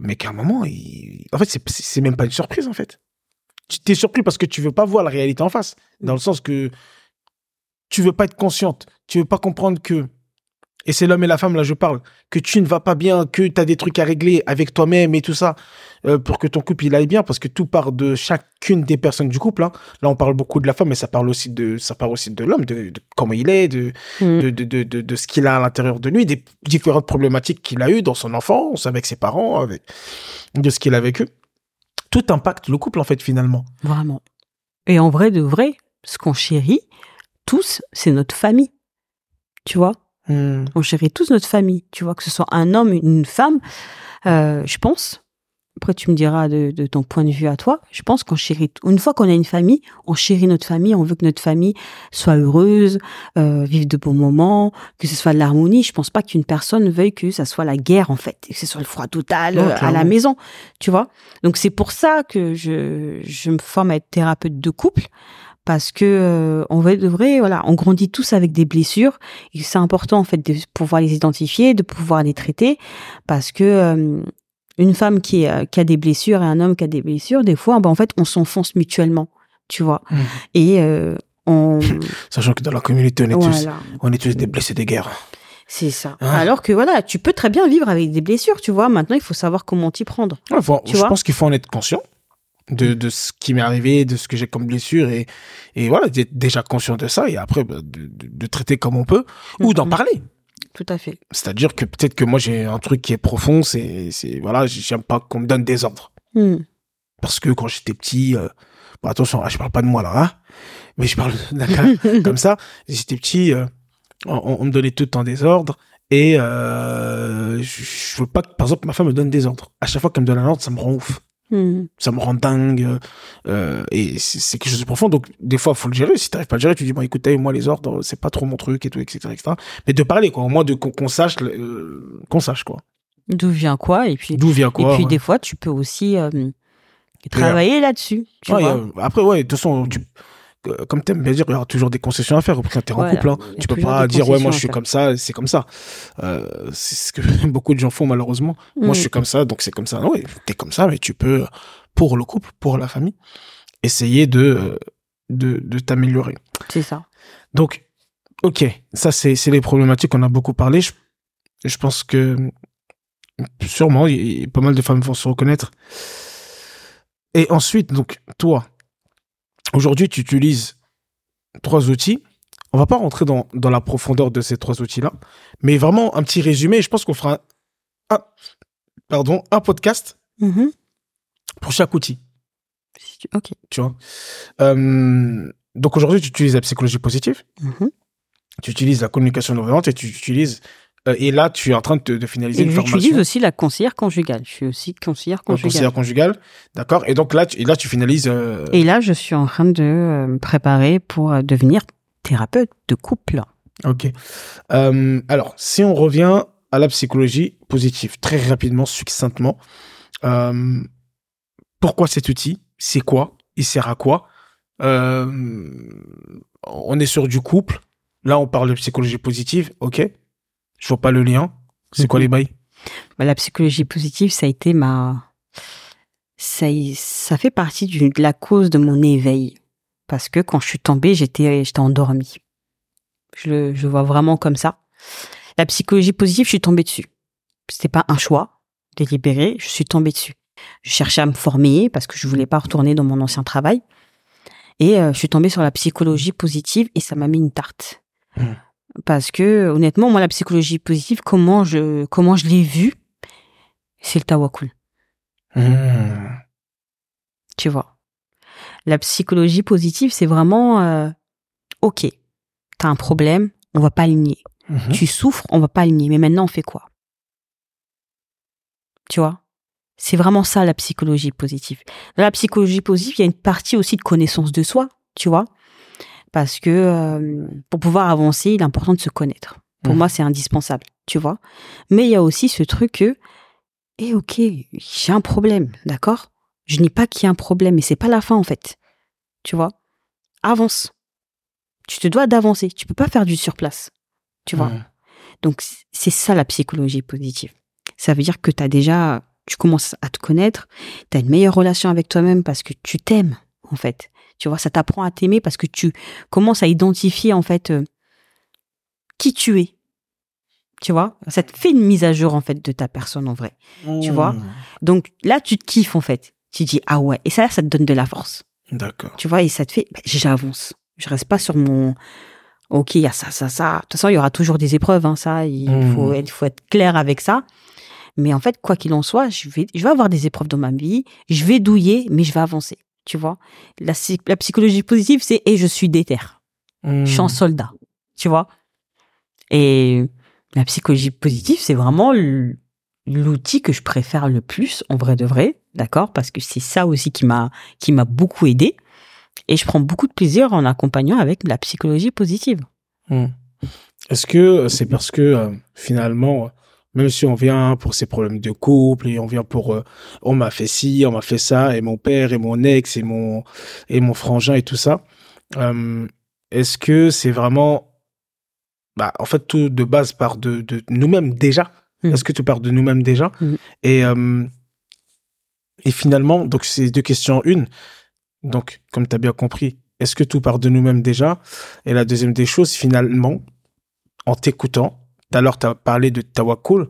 mais qu'à un moment il... en fait c'est c'est même pas une surprise en fait. Tu t'es surpris parce que tu veux pas voir la réalité en face dans le sens que tu veux pas être consciente tu veux pas comprendre que et c'est l'homme et la femme là je parle que tu ne vas pas bien que tu as des trucs à régler avec toi-même et tout ça euh, pour que ton couple il aille bien parce que tout part de chacune des personnes du couple hein. là on parle beaucoup de la femme mais ça parle aussi de ça parle aussi de l'homme de, de comment il est de Mm. de, de, de, de, de ce qu'il a à l'intérieur de lui des différentes problématiques qu'il a eues dans son enfance avec ses parents avec de ce qu'il a vécu tout impacte le couple en fait finalement Vraiment. Et en vrai de vrai, ce qu'on chérit tous, c'est notre famille. Tu vois? On chérit tous notre famille. Tu vois, que ce soit un homme, une femme, euh, je pense. Après, tu me diras de, de ton point de vue à toi. Je pense qu'on chérit. Une fois qu'on a une famille, on chérit notre famille. On veut que notre famille soit heureuse, euh, vive de bons moments, que ce soit de l'harmonie. Je pense pas qu'une personne veuille que ça soit la guerre en fait, et que ce soit le froid total Non, euh, à la maison. Tu vois. Donc c'est pour ça que je je me forme à être thérapeute de couple parce que euh, on va de vrai voilà on grandit tous avec des blessures et c'est important en fait de pouvoir les identifier de pouvoir les traiter parce que euh, une femme qui, est, euh, qui a des blessures et un homme qui a des blessures, des fois, ben, en fait, on s'enfonce mutuellement, tu vois. Mhm. Et euh, on... Sachant que dans la communauté, on est, tous, on est tous des blessés de guerre. c'est ça. Ah. Alors que voilà, tu peux très bien vivre avec des blessures, tu vois. Maintenant, il faut savoir comment t'y prendre. Ouais, faut- Tu je vois pense qu'il faut en être conscient de, de ce qui m'est arrivé, de ce que j'ai comme blessure et, et voilà, d'être déjà conscient de ça et après bah, de, de- de traiter comme on peut ou d'en Mhm. parler. Tout à fait. C'est-à-dire que peut-être que moi j'ai un truc qui est profond, c'est, voilà, j'aime pas qu'on me donne des ordres. Hmm. Parce que quand j'étais petit, euh, bon, attention, là, je parle pas de moi là, hein, mais je parle comme ça. J'étais petit, euh, on, on me donnait tout le temps des ordres et euh, je, je veux pas que, par exemple, ma femme me donne des ordres. À chaque fois qu'elle me donne un ordre, ça me rend ouf. Hmm. Ça me rend dingue. euh, et c'est quelque chose de profond. Donc, des fois, faut le gérer. Si t'arrives pas à le gérer, tu dis, bon, écoute, t'as eu, moi, les ordres, c'est pas trop mon truc et tout, etc., etc. Mais de parler, quoi. Au moins, de, qu'on sache, euh, qu'on sache, quoi. D'où vient quoi Et puis, D'où vient quoi. et puis ouais. des fois, tu peux aussi euh, travailler là-dessus. Ouais, après, ouais, de toute façon, tu, comme t'aimes bien dire, il y aura toujours des concessions à faire. Quand t'es en Voilà, couple, hein. Tu peux pas dire, ouais, moi, je suis comme ça, c'est comme ça. Euh, c'est ce que beaucoup de gens font, malheureusement. Moi, je Hmm. suis comme ça, donc c'est comme ça. Oui, t'es comme ça, mais tu peux, pour le couple, pour la famille, essayer de, de, de t'améliorer. C'est ça. Donc, ok, ça, c'est, c'est les problématiques qu'on a beaucoup parlé. Je, je pense que sûrement, y pas mal de femmes vont se reconnaître. Et ensuite, donc, toi, aujourd'hui, tu utilises trois outils. On va pas rentrer dans, dans la profondeur de ces trois outils-là, mais vraiment un petit résumé. Je pense qu'on fera un, un- pardon, un podcast Mhm. pour chaque outil. Ok. Tu vois. Euh, donc aujourd'hui, tu utilises la psychologie positive. Mhm. tu utilises la communication non violente et tu utilises et là tu es en train de, de finaliser Et une j'utilise formation. aussi la conseillère conjugale. Je suis aussi conseillère conjugale. conseillère conjugale. D'accord. Et donc là tu, et là tu finalises euh, Et là, je suis en train de euh, me préparer pour euh, devenir thérapeute de couple. ok. Euh, alors si on revient à la psychologie positive très rapidement succinctement euh, pourquoi cet outil? C'est quoi? Il sert à quoi? Euh, on est sur du couple. Là on parle de psychologie positive. Ok je vois pas le lien c'est quoi Mhm. les bails? Bah, la psychologie positive, ça a été ma. Ça, ça fait partie du- de la cause de mon éveil. Parce que quand je suis tombée, j'étais j'étais endormie. Je le je vois vraiment comme ça. La psychologie positive, je suis tombée dessus. C'était pas un choix délibéré, je suis tombée dessus. Je cherchais à me former parce que je voulais pas retourner dans mon ancien travail. Et euh, je suis tombée sur la psychologie positive et ça m'a mis une tarte. Hmm. Parce que honnêtement, moi, la psychologie positive, comment je comment je l'ai vue, c'est le tawakul, Mmh. tu vois. La psychologie positive, c'est vraiment euh, ok, t'as un problème, on va pas aligner. Mhm. Tu souffres, on va pas aligner. Mais maintenant, on fait quoi? Tu vois? C'est vraiment ça la psychologie positive. Dans la psychologie positive, il y a une partie aussi de connaissance de soi, tu vois? Parce que euh, pour pouvoir avancer, il est important de se connaître. Pour Mhm. moi, c'est indispensable, tu vois Mais il y a aussi ce truc que, eh ok, j'ai un problème, d'accord? Je nie pas qu'il y a un problème, mais c'est pas la fin en fait. Tu vois? Avance. Tu te dois d'avancer. Tu peux pas faire du surplace. Tu vois donc, c'est ça la psychologie positive. Ça veut dire que tu as déjà, tu commences à te connaître, tu as une meilleure relation avec toi-même parce que tu t'aimes, en fait. Tu vois, ça t'apprend à t'aimer parce que tu commences à identifier, en fait, euh, qui tu es. Tu vois, ça te fait une mise à jour, en fait, de ta personne en vrai. Tu vois Mmh. Donc là, tu te kiffes, en fait. Tu dis, ah ouais. Et ça, ça te donne de la force. D'accord. Tu vois, et ça te fait, bah, j'avance. Je reste pas sur mon, ok, il y a ça, ça, ça. De toute façon, il y aura toujours des épreuves, hein, ça. Il Mhm. faut, il faut être clair avec ça. Mais en fait, quoi qu'il en soit, je vais, je vais avoir des épreuves dans ma vie. Je vais douiller, mais je vais avancer. Tu vois, la, la psychologie positive, c'est et je suis déter. Je suis en soldat. Tu vois. Et la psychologie positive, c'est vraiment l'outil que je préfère le plus, en vrai de vrai, d'accord Parce que c'est ça aussi qui m'a qui m'a beaucoup aidé. Et je prends beaucoup de plaisir en accompagnant avec la psychologie positive. Mmh. Est-ce que c'est parce que euh, finalement, même si on vient pour ces problèmes de couple et on vient pour euh, on m'a fait ci, on m'a fait ça, et mon père et mon ex et mon et mon frangin et tout ça, euh, est-ce que c'est vraiment bah en fait tout de base part de, de nous-mêmes déjà? Mhm. Est-ce que tu pars de nous-mêmes déjà? Mhm. Et euh, Et finalement, donc c'est deux questions. Une, donc comme tu as bien compris, est-ce que tout part de nous-mêmes déjà? Et la deuxième des choses, finalement, en t'écoutant, tout à l'heure tu as parlé de tawakkul,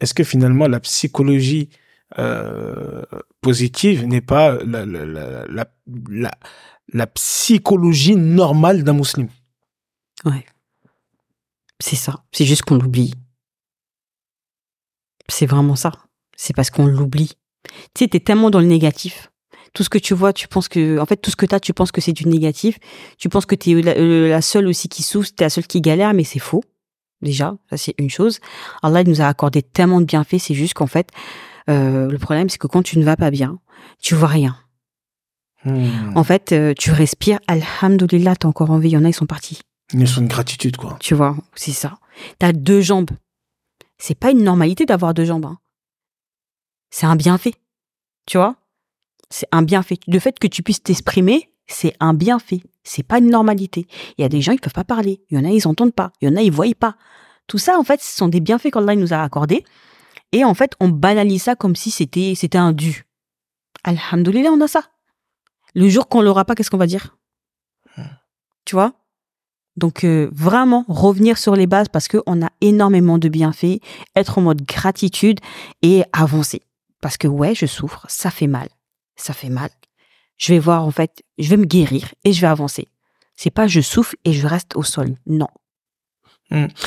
est-ce que finalement la psychologie euh, positive n'est pas la psychologie normale d'un musulman? Ouais. C'est ça. C'est juste qu'on l'oublie. C'est vraiment ça. C'est parce qu'on l'oublie. Tu sais, t'es tellement dans le négatif. Tout ce que tu vois, tu penses que, en fait, tout ce que t'as, tu penses que c'est du négatif. Tu penses que t'es la, euh, la seule aussi qui souffre, t'es la seule qui galère, mais c'est faux. Déjà, ça c'est une chose. Allah il nous a accordé tellement de bienfaits, c'est juste qu'en fait, euh, le problème c'est que quand tu ne vas pas bien, tu vois rien. Hmm. En fait, euh, tu respires, alhamdoulilah, t'es encore en vie. Il y en a, ils sont partis. Une leçon de gratitude, quoi. Tu vois, c'est ça. T'as deux jambes. C'est pas une normalité d'avoir deux jambes. Hein. C'est un bienfait. Tu vois? C'est un bienfait. Le fait que tu puisses t'exprimer, c'est un bienfait. C'est pas une normalité. Il y a des gens, ils peuvent pas parler. Il y en a, ils entendent pas. Il y en a, ils voient pas. Tout ça, en fait, ce sont des bienfaits qu'Allah nous a accordés. Et en fait, on banalise ça comme si c'était, c'était un dû. Alhamdoulilah, on a ça. Le jour qu'on l'aura pas, qu'est-ce qu'on va dire? Tu vois? Donc euh, vraiment revenir sur les bases parce que on a énormément de bienfaits, être en mode gratitude et avancer. Parce que ouais, je souffre, ça fait mal, ça fait mal. Je vais voir en fait, je vais me guérir et je vais avancer. C'est pas je souffre et je reste au sol. Non.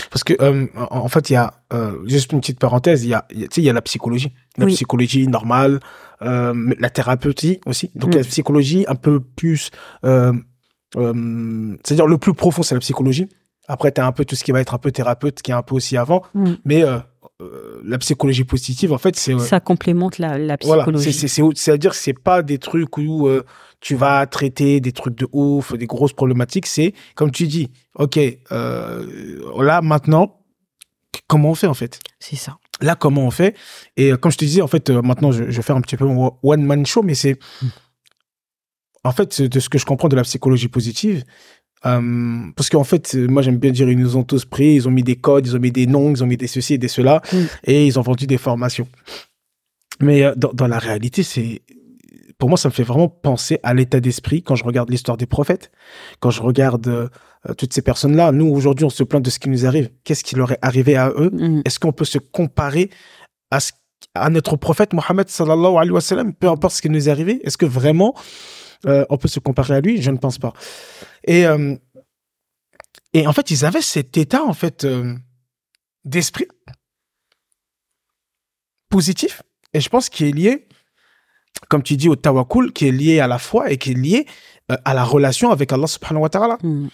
Parce que euh, en fait, il y a euh, juste une petite parenthèse. Il y a, il y a- tu sais, il y a la psychologie, la Oui. psychologie normale, euh, mais la thérapeutie aussi. Donc Mm. la psychologie un peu plus, c'est-à-dire le plus profond, c'est la psychologie. Après, tu as un peu tout ce qui va être un peu thérapeute, qui est un peu aussi avant. Mais euh, euh, la psychologie positive, en fait, c'est Ça complémente la, la voilà, psychologie. c'est pas des trucs où euh, tu vas traiter des trucs de ouf, des grosses problématiques. C'est comme tu dis, ok, euh, là maintenant, comment on fait en fait? C'est ça. Là, comment on fait? Et euh, comme je te disais, en fait, euh, maintenant, je, je vais faire un petit peu mon one man show, mais c'est en fait de ce que je comprends de la psychologie positive. Euh, parce qu'en fait, euh, moi j'aime bien dire, ils nous ont tous pris, ils ont mis des codes, ils ont mis des noms, ils ont mis des ceci et des cela, Mm. et ils ont vendu des formations. Mais euh, dans, dans la réalité, c'est pour moi, ça me fait vraiment penser à l'état d'esprit quand je regarde l'histoire des prophètes, quand je regarde euh, toutes ces personnes-là. Nous, aujourd'hui, on se plaint de ce qui nous arrive. Qu'est-ce qui leur est arrivé à eux? Mm. Est-ce qu'on peut se comparer à, ce, à notre prophète Mohammed sallallahu alayhi wa sallam, peu importe ce qui nous est arrivé? Est-ce que vraiment euh, on peut se comparer à lui Je ne pense pas. Et, euh, et en fait, ils avaient cet état en fait euh, d'esprit positif. Et je pense qu'il est lié, comme tu dis, au tawakkul, qui est lié à la foi et qui est lié à la relation avec Allah subhanahu wa ta'ala. Mm.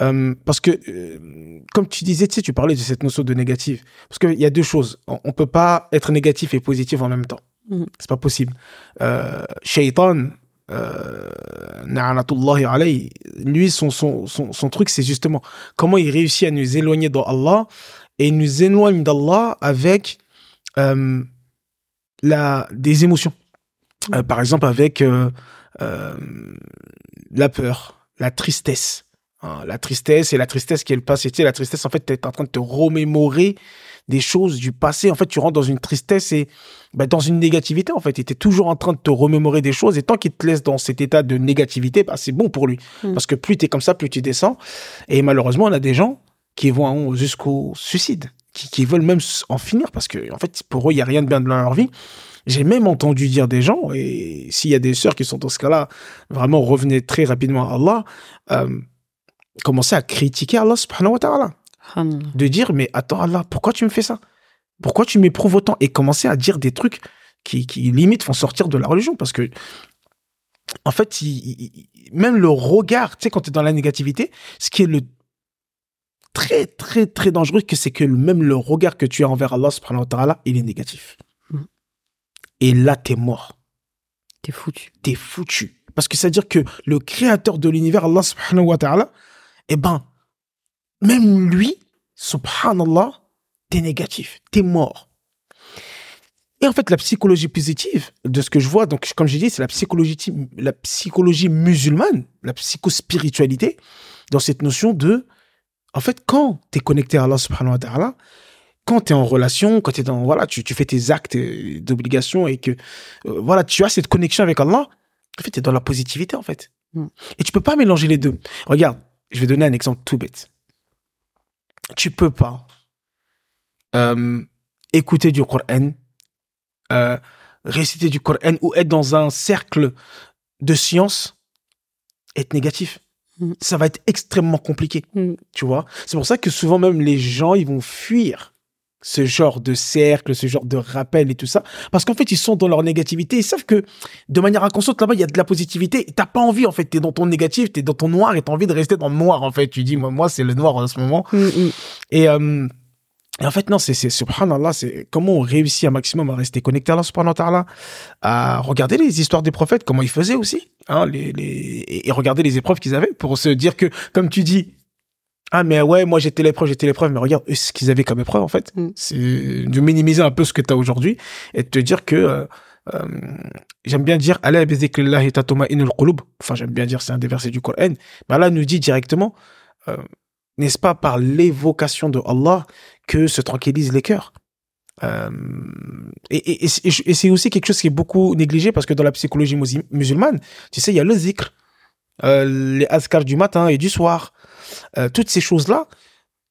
Euh, parce que, euh, comme tu disais, tu sais, tu parlais de cette notion de négatif. Parce qu'il y a deux choses. On, on peut pas être négatif et positif en même temps. Mhm. C'est pas possible. Euh, Shaitan, euh, lui, son, son, son, son truc, c'est justement comment il réussit à nous éloigner d'Allah et il nous éloigne d'Allah avec euh, la, des émotions. Euh, par exemple, avec euh, la peur, la tristesse. Hein, la tristesse et la tristesse qui est le passé. Tu sais, la tristesse, en fait, tu es en train de te remémorer des choses du passé. En fait, tu rentres dans une tristesse et bah, dans une négativité, en fait. Tu es toujours en train de te remémorer des choses. Et tant qu'il te laisse dans cet état de négativité, bah, c'est bon pour lui. Mm. Parce que plus tu es comme ça, plus tu descends. Et malheureusement, on a des gens qui vont jusqu'au suicide, qui, qui veulent même en finir parce que, en fait, pour eux, il n'y a rien de bien dans leur vie. J'ai même entendu dire des gens, et s'il y a des sœurs qui sont dans ce cas-là, vraiment revenez très rapidement à Allah, euh, commencer à critiquer Allah subhanahu wa ta'ala. De dire, mais attends Allah, pourquoi tu me fais ça? Pourquoi tu m'éprouves autant? Et commencer à dire des trucs qui, qui limite font sortir de la religion. Parce que, en fait, il- il- il- même le regard, tu sais, quand tu es dans la négativité, ce qui est le très, très, très dangereux, que c'est que même le regard que tu as envers Allah subhanahu wa ta'ala, il est négatif. Mhm. Et là, t'es mort T'es foutu. t'es foutu. Parce que c'est-à-dire que le créateur de l'univers, Allah subhanahu wa ta'ala, eh ben, même lui, subhanallah, t'es négatif, t'es mort. Et en fait, la psychologie positive, de ce que je vois, donc comme j'ai dit, c'est la psychologie, la psychologie musulmane, la psychospiritualité, dans cette notion de, en fait, quand t'es connecté à Allah subhanahu wa ta'ala, quand tu es en relation, quand tu dans voilà, tu, tu fais tes actes d'obligation et que euh, voilà, tu as cette connexion avec Allah, en fait, tu es dans la positivité en fait. Mm. Et tu peux pas mélanger les deux. Regarde, je vais donner un exemple tout bête. Tu peux pas euh, écouter du Coran, euh, réciter du Coran ou être dans un cercle de science être négatif. Mm. Ça va être extrêmement compliqué, Mm. tu vois. C'est pour ça que souvent même les gens, ils vont fuir ce genre de cercle, ce genre de rappel et tout ça, parce qu'en fait, ils sont dans leur négativité. Ils savent que de manière inconsciente, là-bas, il y a de la positivité. T'as pas envie, en fait, t'es dans ton négatif, t'es dans ton noir et t'as envie de rester dans le noir, en fait. Tu dis, moi, moi c'est le noir en ce moment. Mm, mm. Et, euh, et en fait, non, c'est, c'est subhanallah, c'est comment on réussit un maximum à rester connecté à Allah subhanahu wa ta'ala, à regarder les histoires des prophètes, comment ils faisaient aussi, hein, les, les, et et regarder les épreuves qu'ils avaient pour se dire que, comme tu dis, ah, mais ouais, moi j'étais l'épreuve, j'étais l'épreuve, mais regarde ce qu'ils avaient comme épreuve, en fait? Mm. C'est de minimiser un peu ce que tu as aujourd'hui et de te dire que, euh, euh, j'aime bien dire, tatma'innul qulub. Enfin, j'aime bien dire, c'est un des versets du Coran. Mais Allah nous dit directement, euh, n'est-ce pas par l'évocation de Allah que se tranquillisent les cœurs? Euh, et et, et, c'est- aussi quelque chose qui est beaucoup négligé parce que dans la psychologie musulmane, tu sais, il y a le zikr, euh, les azkars du matin et du soir, euh, toutes ces choses-là,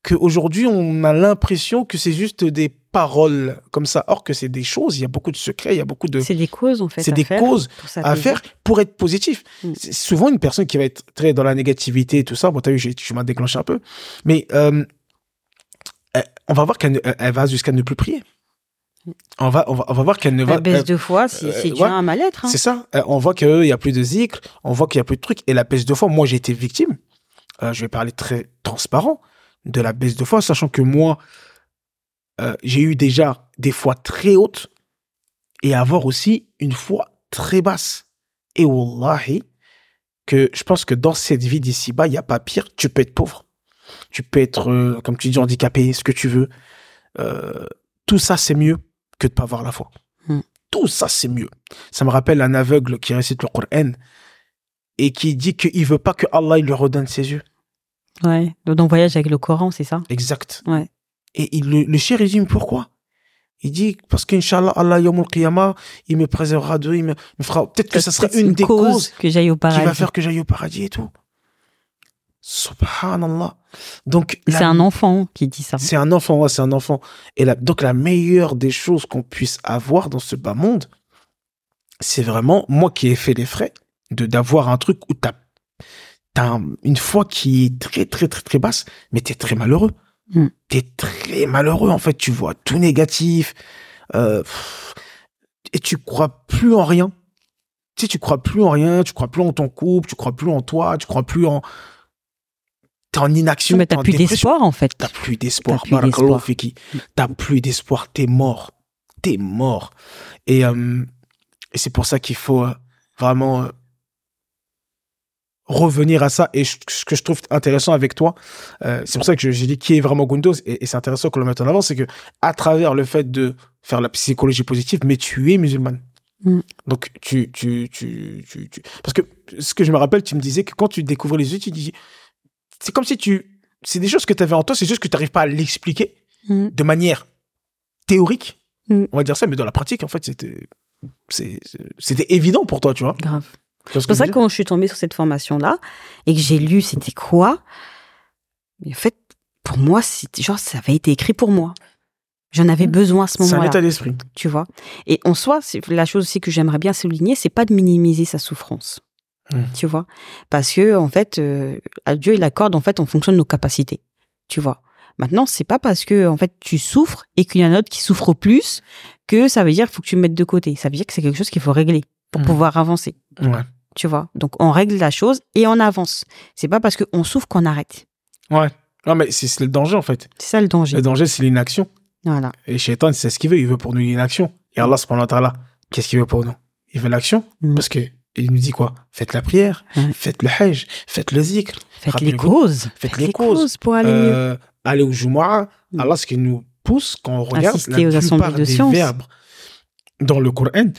qu'aujourd'hui on a l'impression que c'est juste des paroles comme ça, or que c'est des choses, il y a beaucoup de secrets, il y a beaucoup de C'est des causes, en fait. c'est des faire causes à faire pour être positif. Mm. C'est souvent une personne qui va être très dans la négativité et tout ça. Bon, t'as vu, tu m'as déclenché un peu. Mais euh, elle- on va voir qu'elle elle va jusqu'à ne plus prier. On va, on va, on va voir qu'elle ne va. La baisse euh, de foi, c'est euh, dû ouais. à un mal-être. hein. C'est ça. Euh, on voit qu'il y a plus de zikr, on voit qu'il y a plus de trucs. Et la baisse de foi, moi, j'ai été victime. Euh, je vais parler très transparent de la baisse de foi, sachant que moi, euh, j'ai eu déjà des fois très hautes et avoir aussi une foi très basse. Et wallahi, que je pense que dans cette vie d'ici-bas, il n'y a pas pire. Tu peux être pauvre. Tu peux être, euh, comme tu dis, handicapé, ce que tu veux. Tout ça, c'est mieux que de pas avoir la foi. Hmm. Tout ça, c'est mieux. Ça me rappelle un aveugle qui récite le Coran et qui dit qu'il veut pas que Allah il lui redonne ses yeux. Ouais. Dans Voyage avec le Coran, c'est ça? Exact. Ouais. Et il, le, le dit, mais pourquoi? Il dit, parce qu'Inch'Allah, Allah, Yawmul Qiyamah, il me préservera d'eux, il me, me fera, peut-être que ça sera C'est une, des causes que j'aille au qui paradis. va faire que j'aille au paradis et tout. Subhanallah. Donc, C'est un enfant qui dit ça. c'est un enfant, ouais, c'est un enfant. Et la, donc, la meilleure des choses qu'on puisse avoir dans ce bas monde, c'est vraiment, moi qui ai fait les frais, de d'avoir un truc où t'as, t'as un- une foi qui est très, très, très, très basse, mais t'es très malheureux. Mm. T'es très malheureux, en fait. Tu vois tout négatif. euh, et tu crois plus en rien. Tu sais, tu crois plus en rien, tu crois plus en ton couple, tu crois plus en toi, tu crois plus en. T'es en inaction. Mais t'as plus d'espoir, en fait. T'as plus d'espoir. T'as plus d'espoir. fiki. T'as plus d'espoir. T'es mort. T'es mort. Et, euh, et c'est pour ça qu'il faut vraiment euh, revenir à ça. Et je- ce que je trouve intéressant avec toi, euh, c'est pour ça que j'ai dit qui est vraiment Gundos. Et, et c'est intéressant qu'on le mette en avant, c'est que à travers le fait de faire la psychologie positive, mais tu es musulmane. Mm. Donc tu, tu, tu, tu, tu- parce que ce que je me rappelle, tu me disais que quand tu découvrais les yeux, tu dis, c'est comme si tu, c'est des choses que tu avais en toi, c'est juste que tu n'arrives pas à l'expliquer Mm. de manière théorique, Mm. on va dire ça, mais dans la pratique, en fait, c'était, c'était évident pour toi, tu vois. Grave. C'est pour ça que quand je suis tombée sur cette formation-là et que j'ai lu c'était quoi, en fait, pour moi, c'était genre, ça avait été écrit pour moi. J'en avais besoin à ce C'est un moment-là, état d'esprit. tu vois? Et en soi, la chose aussi que j'aimerais bien souligner, c'est pas de minimiser sa souffrance, Mm. tu vois? Parce que, en fait, euh, à Dieu, il accorde en fait en fonction de nos capacités, tu vois? Maintenant, c'est pas parce que, en fait, tu souffres et qu'il y en a un autre qui souffre plus que ça veut dire qu'il faut que tu le mettes de côté. Ça veut dire que c'est quelque chose qu'il faut régler pour Mm. pouvoir avancer Ouais. Tu vois. Donc on règle la chose et on avance. C'est pas parce qu'on souffre qu'on arrête. Ouais. Non, mais c'est le danger, en fait. C'est ça le danger. Le danger, c'est l'inaction. Voilà. Et Shaitan, c'est ce qu'il veut. Il veut pour nous l'inaction. Et Allah, ta'ala, qu'est-ce qu'il veut pour nous? Il veut l'action. Mm. Parce que, il nous dit quoi? Faites la prière, faites le hajj, faites le zikr, Faites les causes. faites les causes. pour aller mieux. euh, aller au Jumu'ah. Mm. Allah, ce qui nous pousse quand on regarde Assister la aux plupart de des verbes dans le Coran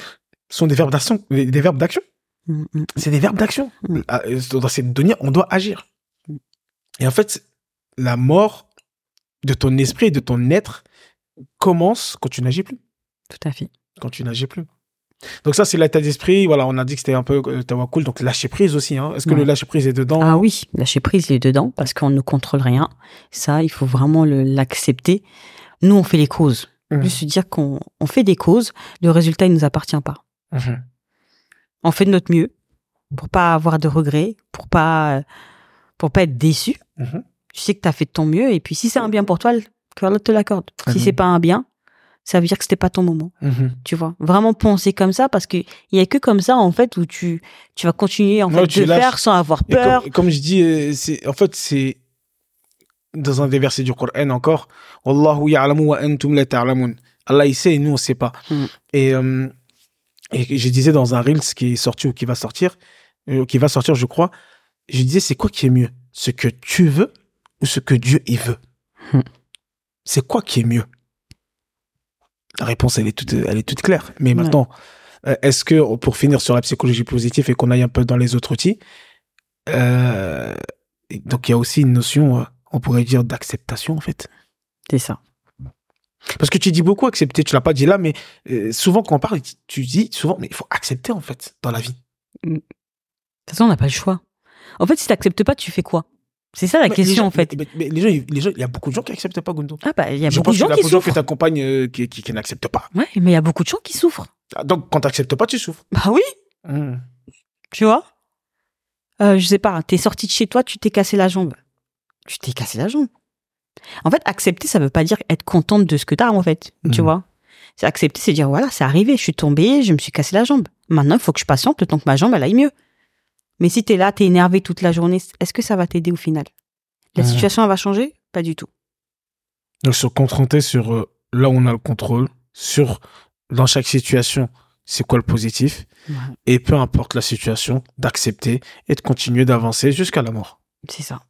sont des verbes d'action, des verbes d'action. Mm, mm. C'est des verbes d'action. Mm. Ah, euh, Dans cette dunya, on doit agir. Mm. Et en fait, la mort de ton esprit et de ton être commence quand tu n'agis plus. Tout à fait. Quand tu n'agis plus. Donc ça, c'est l'état d'esprit. Voilà, on a dit que c'était un peu euh, cool. Donc lâcher prise aussi. Hein. Est-ce que Ouais. le lâcher prise est dedans? Ah oui, lâcher prise, il est dedans parce qu'on ne contrôle rien. Ça, il faut vraiment l'accepter. Nous, on fait les causes. Mhm. Juste se dire qu'on on fait des causes, le résultat, il nous appartient pas. Mhm. On fait de notre mieux pour pas avoir de regrets, pour pas, pour pas être déçu. Mhm. Tu sais que tu as fait de ton mieux et puis si c'est un bien pour toi, que Allah te l'accorde. Si c'est pas un bien, ça veut dire que c'était pas ton moment. Mhm. Tu vois, vraiment penser comme ça parce que il y a que comme ça en fait où tu tu vas continuer en fait tu de lâches. faire sans avoir Et comme, peur. et comme je dis, euh, c'est en fait c'est dans un des versets du Coran encore. Wallahu ya'lamu wa antum la ta'lamun. Allah il sait et nous on sait pas. Mm. Et euh, et je disais dans un reels qui est sorti ou qui va sortir, euh, qui va sortir je crois, je disais c'est quoi qui est mieux, ce que tu veux ou ce que Dieu il veut? Mm. C'est quoi qui est mieux? La réponse elle est toute elle est toute claire. Mais Ouais. maintenant, euh, est-ce que pour finir sur la psychologie positive et qu'on aille un peu dans les autres outils, euh, donc il y a aussi une notion, on pourrait dire, d'acceptation en fait. C'est ça. Parce que tu dis beaucoup accepter, tu l'as pas dit là, mais euh, souvent quand on parle, tu dis souvent, mais il faut accepter en fait dans la vie. De toute façon, on n'a pas le choix. En fait, si t'acceptes pas, tu fais quoi? C'est ça la Mais question gens- en fait. Mais, mais les gens, ils- les gens, il y a beaucoup de gens qui acceptent pas Gundo. Ah bah il y a Je beaucoup pense de gens qu'il y a qui beaucoup de gens que souffrent. t'accompagnes euh, qui, qui, qui n'acceptent pas. Ouais, mais il y a beaucoup de gens qui souffrent. Ah, Donc quand t'acceptes pas, tu souffres. Bah oui, Hmm. tu vois? Euh, je sais pas, t'es sorti de chez toi, tu t'es cassé la jambe. Tu t'es cassé la jambe. En fait, accepter, ça veut pas dire être contente de ce que t'as, en fait. Tu Mhm. vois. C'est accepter, c'est dire, voilà, c'est arrivé, je suis tombée, je me suis cassé la jambe. Maintenant, il faut que je patiente le temps que ma jambe, elle aille mieux. Mais si t'es là, t'es énervé toute la journée, est-ce que ça va t'aider au final? La situation, elle va changer? Pas du tout. Donc se concentrer sur euh, là où on a le contrôle, sur dans chaque situation, c'est quoi le positif, et peu importe la situation, d'accepter et de continuer d'avancer jusqu'à la mort. C'est ça.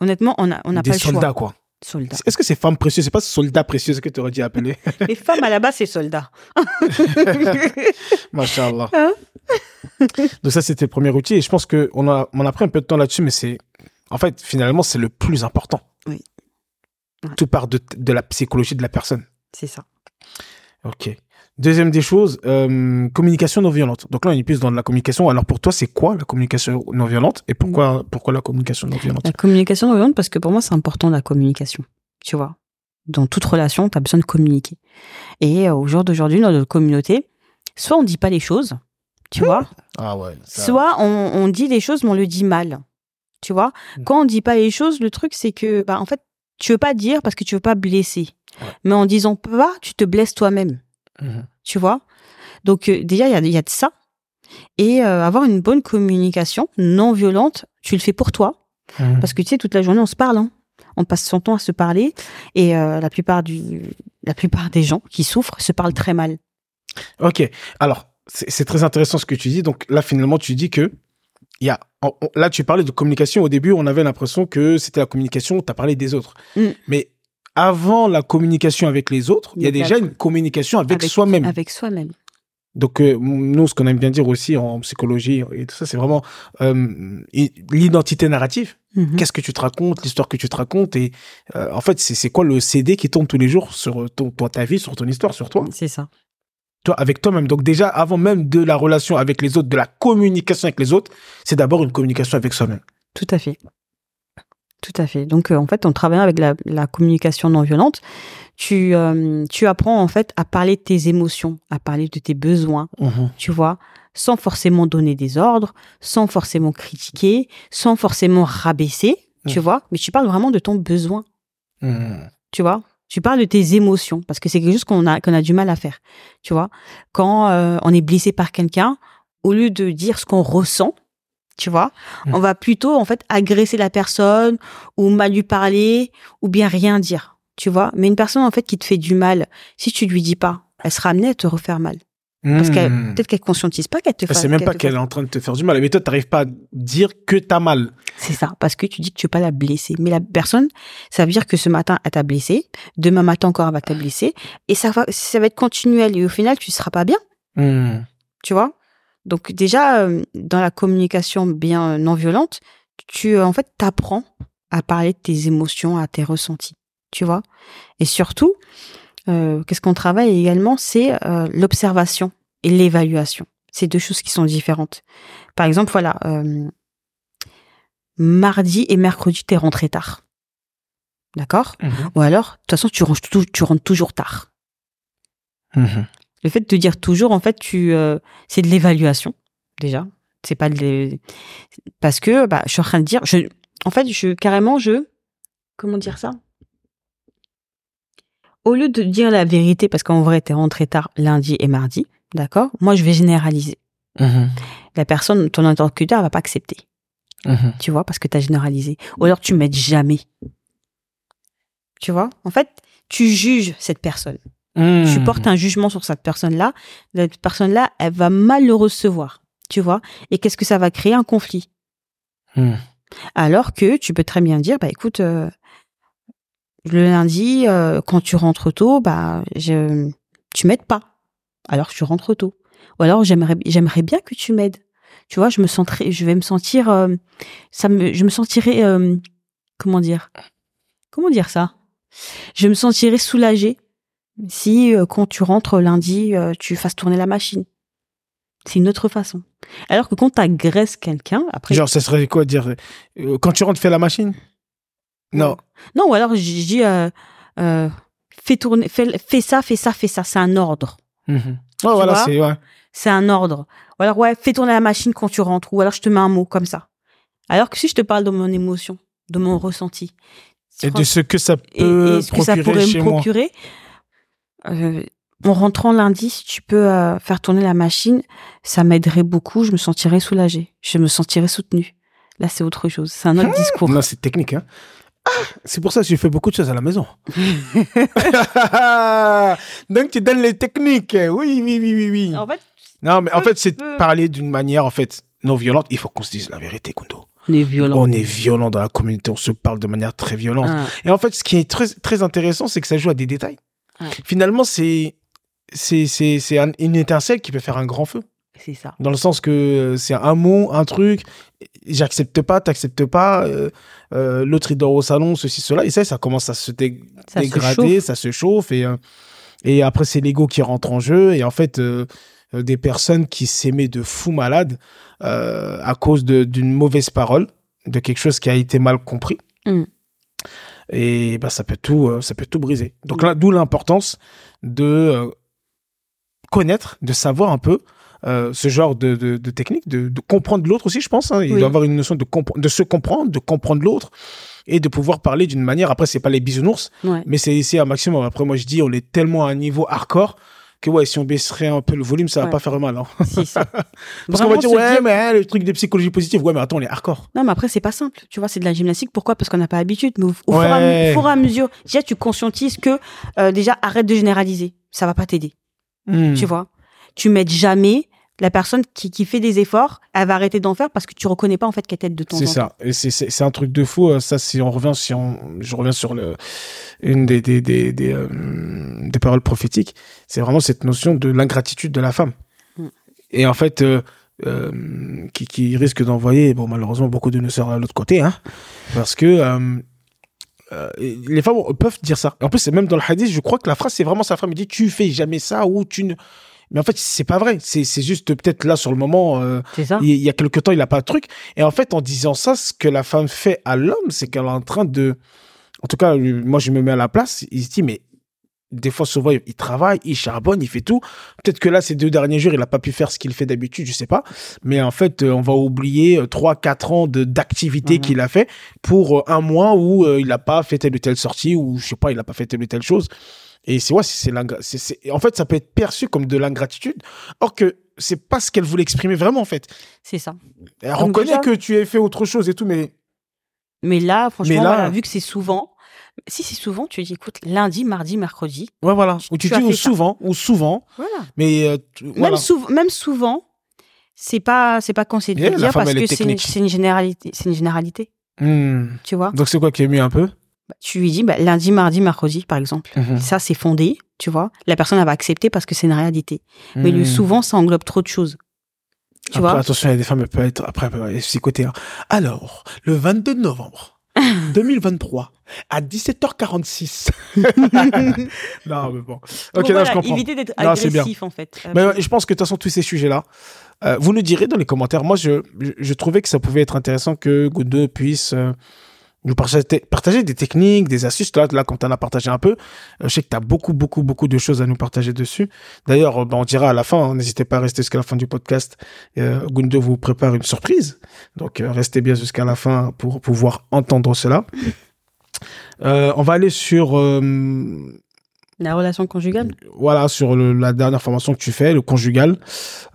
Honnêtement, on n'a on Des pas le soldats choix. quoi. Soldats. Est-ce que c'est femmes précieuses? C'est pas soldats précieuses que tu aurais dit appeler Les femmes, à la base, c'est soldats. Masha'Allah. Hein? Donc ça, c'était le premier outil. Et je pense qu'on a, on a pris un peu de temps là-dessus, mais c'est... En fait, finalement, c'est le plus important. Oui. Ouais. Tout part de, de la psychologie de la personne. c'est ça. Ok. Deuxième des choses, euh, communication non violente. Donc là, on est plus dans de la communication. Alors pour toi, c'est quoi la communication non violente et pourquoi, pourquoi la communication non violente? La communication non violente, parce que pour moi, c'est important la communication. Tu vois. Dans toute relation, tu as besoin de communiquer. Et euh, au jour d'aujourd'hui, dans notre communauté, soit on dit pas les choses, tu vois, Ah ouais. ça- soit on, on dit les choses, mais on le dit mal. Tu vois. Mm. Quand on dit pas les choses, le truc, c'est que, bah, en fait, tu veux pas dire parce que tu veux pas blesser. Ouais. Mais en disant pas, tu te blesses toi-même. Mhm. tu vois? Donc euh, déjà, il y a, y a de ça. Et euh, avoir une bonne communication non violente, tu le fais pour toi. Mhm. Parce que tu sais, toute la journée, on se parle. hein. On passe son temps à se parler. Et euh, la, plupart du, la plupart des gens qui souffrent se parlent très mal. Ok. Alors, c'est très intéressant ce que tu dis. Donc là, finalement, tu dis que il y a. Là, tu parlais de communication. Au début, on avait l'impression que c'était la communication. Tu as parlé des autres. Mm. Mais avant la communication avec les autres, il y a déjà une communication avec, Avec- soi-même. Avec soi-même. Donc euh, nous, ce qu'on aime bien dire aussi en psychologie et tout ça, c'est vraiment euh, l'identité narrative. Mhm. Qu'est-ce que tu te racontes, l'histoire que tu te racontes, et euh, en fait, c'est c'est quoi le CD qui tourne tous les jours sur ton, toi, ta vie, sur ton histoire, sur toi, C'est ça. toi avec toi-même. Donc déjà, avant même de la relation avec les autres, de la communication avec les autres, c'est d'abord une communication avec soi-même. Tout à fait. Tout à fait. Donc, euh, en fait, en travaillant avec la, la communication non violente, tu, euh, tu apprends, en fait, à parler de tes émotions, à parler de tes besoins, tu vois, sans forcément donner des ordres, sans forcément critiquer, sans forcément rabaisser, tu Mhm. vois, mais tu parles vraiment de ton besoin, Mhm. tu vois. Tu parles de tes émotions, parce que c'est quelque chose qu'on a, qu'on a du mal à faire, tu vois. Quand euh, on est blessé par quelqu'un, au lieu de dire ce qu'on ressent, tu vois, Mhm. on va plutôt, en fait, agresser la personne, ou mal lui parler, ou bien rien dire, tu vois. Mais une personne, en fait, qui te fait du mal, si tu lui dis pas, elle sera amenée à te refaire mal. Parce qu'elle, Mhm. peut-être qu'elle conscientise pas qu'elle te fait sait même pas qu'elle est en train de te faire du mal. Mais toi, t'arrives pas à dire que t'as mal. C'est ça, parce que tu dis que tu veux pas la blesser. Mais la personne, ça veut dire que ce matin, elle t'a blessé, demain matin encore, elle va te blesser, et ça va, ça va être continuel. Et au final, tu seras pas bien, Mhm. tu vois? Donc déjà, dans la communication bien non violente, tu en fait t'apprends à parler de tes émotions, à tes ressentis, tu vois? Et surtout, euh, qu'est-ce qu'on travaille également, c'est euh, l'observation et l'évaluation. C'est deux choses qui sont différentes. Par exemple, voilà, euh, mardi et mercredi, t'es rentré tard. D'accord? Mhm. Ou alors, de toute façon, tu rentres, tu rentres toujours tard. Mhm. Le fait de te dire toujours, en fait, tu, euh, c'est de l'évaluation déjà. C'est pas de parce que bah, je suis en train de dire, je, en fait, je carrément, je, comment dire ça? Au lieu de dire la vérité, parce qu'en vrai, t'es rentré tard lundi et mardi, d'accord? Moi, je vais généraliser. Mhm. La personne, ton interlocuteur, va pas accepter, Mhm. tu vois, parce que t'as généralisé. Ou alors, tu m'aides jamais. Tu vois? En fait, tu juges cette personne. Tu Mhm. portes un jugement sur cette personne-là, cette personne-là, elle va mal le recevoir, tu vois. Et qu'est-ce que ça va créer? Un conflit Mhm. Alors que tu peux très bien dire, bah écoute, euh, le lundi, euh, quand tu rentres tôt, bah je, tu m'aides pas. Alors je rentre tôt. Ou alors j'aimerais, j'aimerais bien que tu m'aides. Tu vois, je me sentirais, je vais me sentir, euh, ça me, je me sentirais, euh, comment dire, comment dire ça? Je me sentirais soulagée si euh, quand tu rentres lundi, euh, tu fasses tourner la machine. C'est une autre façon. Alors que quand tu agresses quelqu'un, après. Genre, ça serait quoi dire euh, Quand tu rentres, fais la machine? Non. Non, ou alors je dis, fais tourner, fais, fais ça, fais ça, fais ça. C'est un ordre. Ouais, voilà, c'est. Ouais. Un ordre. Ou alors, ouais, fais tourner la machine quand tu rentres. Ou alors, je te mets un mot comme ça. Alors que si je te parle de mon émotion, de mon ressenti. Et de ce que ça peut et ce que ça procurer pourrait chez me moi. Euh, en rentrant lundi, si tu peux euh, faire tourner la machine, ça m'aiderait beaucoup. Je me sentirais soulagée. Je me sentirais soutenue. Là, c'est autre chose. C'est un autre discours. Non, c'est technique. Hein. Ah, c'est pour ça que j'ai fait beaucoup de choses à la maison. Donc, tu donnes les techniques. Oui, oui, oui, oui, oui. En fait, Non, mais en fait, c'est de parler d'une manière, en fait, non violente. Il faut qu'on se dise la vérité, Kundo. on est violent. On est violent dans la communauté. On se parle de manière très violente. Ah, Et en fait, ce qui est très, très intéressant, c'est que ça joue à des détails. Ouais. Finalement, c'est, c'est, c'est, c'est un- une étincelle qui peut faire un grand feu. c'est ça. Dans le sens que euh, c'est un mot, un truc, j'accepte pas, t'acceptes pas, euh, euh, l'autre il dort au salon, ceci, cela, et ça, ça commence à se dé- Ça se dégrader, chauffe. ça se chauffe, et, euh, et après c'est l'ego qui rentre en jeu, et en fait, euh, des personnes qui s'aimaient de fou malade à cause d'une mauvaise parole, de quelque chose qui a été mal compris. Mm. Et bah, ça peut tout, euh, ça peut tout briser. Donc là, d'où l'importance de euh, connaître, de savoir un peu euh, ce genre de, de, de technique, de, de comprendre l'autre aussi, je pense. hein. Il Oui. doit avoir une notion de, de se comprendre, de comprendre l'autre et de pouvoir parler d'une manière. Après, c'est pas les bisounours, Ouais. mais c'est essayer un maximum. Après, moi, je dis, on est tellement à un niveau hardcore que ouais, si on baisserait un peu le volume, ça va Ouais. pas faire mal. hein. Si, si. Parce qu'on va dire, ouais, mais hein, le truc de psychologie positive, ouais, mais attends, on est hardcore. Non, mais après, c'est pas simple. Tu vois, c'est de la gymnastique. Pourquoi? Parce qu'on n'a pas l'habitude. Mais au, au Ouais. fur, et à, au fur et à mesure, déjà, tu conscientises que, euh, déjà, arrête de généraliser. Ça va pas t'aider. Hmm. Tu vois? Tu m'aides jamais. La personne qui, qui fait des efforts, elle va arrêter d'en faire parce que tu reconnais pas, en fait, qu'elle t'aide de temps C'est ça. Et c'est, un truc de fou. euh, Ça, si on revient, si on, je reviens sur le, une des, des, des, des, euh, des paroles prophétiques, c'est vraiment cette notion de l'ingratitude de la femme. Mm. Et en fait, euh, euh, qui, qui risque d'envoyer, bon, malheureusement, beaucoup de nos sœurs à l'autre côté, hein, parce que, euh, les femmes peuvent dire ça. En plus, c'est même dans le hadith, je crois que la phrase, c'est vraiment sa femme. Il dit, tu fais jamais ça ou tu ne. Mais en fait, c'est pas vrai. C'est, c'est juste peut-être là sur le moment, euh, C'est ça il y a quelque temps, il n'a pas de truc. Et en fait, en disant ça, ce que la femme fait à l'homme, c'est qu'elle est en train de. En tout cas, moi, je me mets à la place. Il se dit, mais des fois, souvent, il travaille, il charbonne, il fait tout. Peut-être que là, ces deux derniers jours, il n'a pas pu faire ce qu'il fait d'habitude, je sais pas. Mais en fait, euh, on va oublier euh, trois, quatre ans de d'activité Mhm. qu'il a fait pour euh, un mois où il n'a pas fait telle ou telle sortie ou je sais pas, il n'a pas fait telle ou telle chose. Et c'est ouais, c'est en fait, ça peut être perçu comme de l'ingratitude, or que c'est pas ce qu'elle voulait exprimer vraiment en fait. C'est ça. Elle Donc reconnaît déjà- que tu as fait autre chose et tout, mais Mais là, franchement, Mais là- voilà, vu que c'est souvent, si c'est souvent, tu dis, écoute, lundi, mardi, mercredi. ouais, voilà. Tu- Ou tu, dis ou ça. souvent, ou souvent, Voilà. mais euh, tu- voilà. Même, même souvent, c'est pas, c'est pas conseillé de Yeah, dire parce que c'est une, généralité. C'est une généralité, Hmm. tu vois? Donc c'est quoi qui est mieux un peu? Tu lui dis bah, lundi, mardi, mercredi, par exemple. Ça, c'est fondé, tu vois. La personne, elle va accepter parce que c'est une réalité. Mais Hmm. souvent, ça englobe trop de choses. Tu Après, vois? attention, il y a des femmes, elles peuvent être après, psychotées. hein. Alors, le 22 novembre, 2023 à 17h46. non, mais bon. Ok, Bon, là, voilà, je comprends. Éviter d'être agressif, en fait. Euh, Mais ouais, je pense que de toute façon, tous ces sujets-là, euh, vous nous direz dans les commentaires. Moi, je, je, je trouvais que ça pouvait être intéressant que Gundo puisse euh, nous partager, partager des techniques, des astuces. Là, là quand on a partagé un peu, euh, je sais que tu as beaucoup, beaucoup, beaucoup de choses à nous partager dessus. D'ailleurs, euh, bah, on dira à la fin, hein, n'hésitez pas à rester jusqu'à la fin du podcast. Euh, Gundo vous prépare une surprise. Donc, euh, restez bien jusqu'à la fin pour pouvoir entendre cela. Euh, on va aller sur euh, La relation conjugale. voilà, sur le- la dernière formation que tu fais, le conjugal.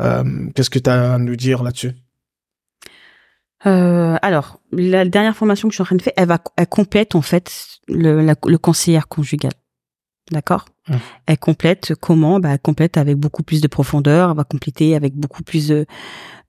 Euh, Qu'est-ce que tu as à nous dire là-dessus? Euh, alors, la dernière formation que je suis en train de faire, elle va, elle complète en fait le, la- le conseillère conjugal. D'accord? Mmh. Elle complète comment? Bah, Elle complète avec beaucoup plus de profondeur, elle va compléter avec beaucoup plus de,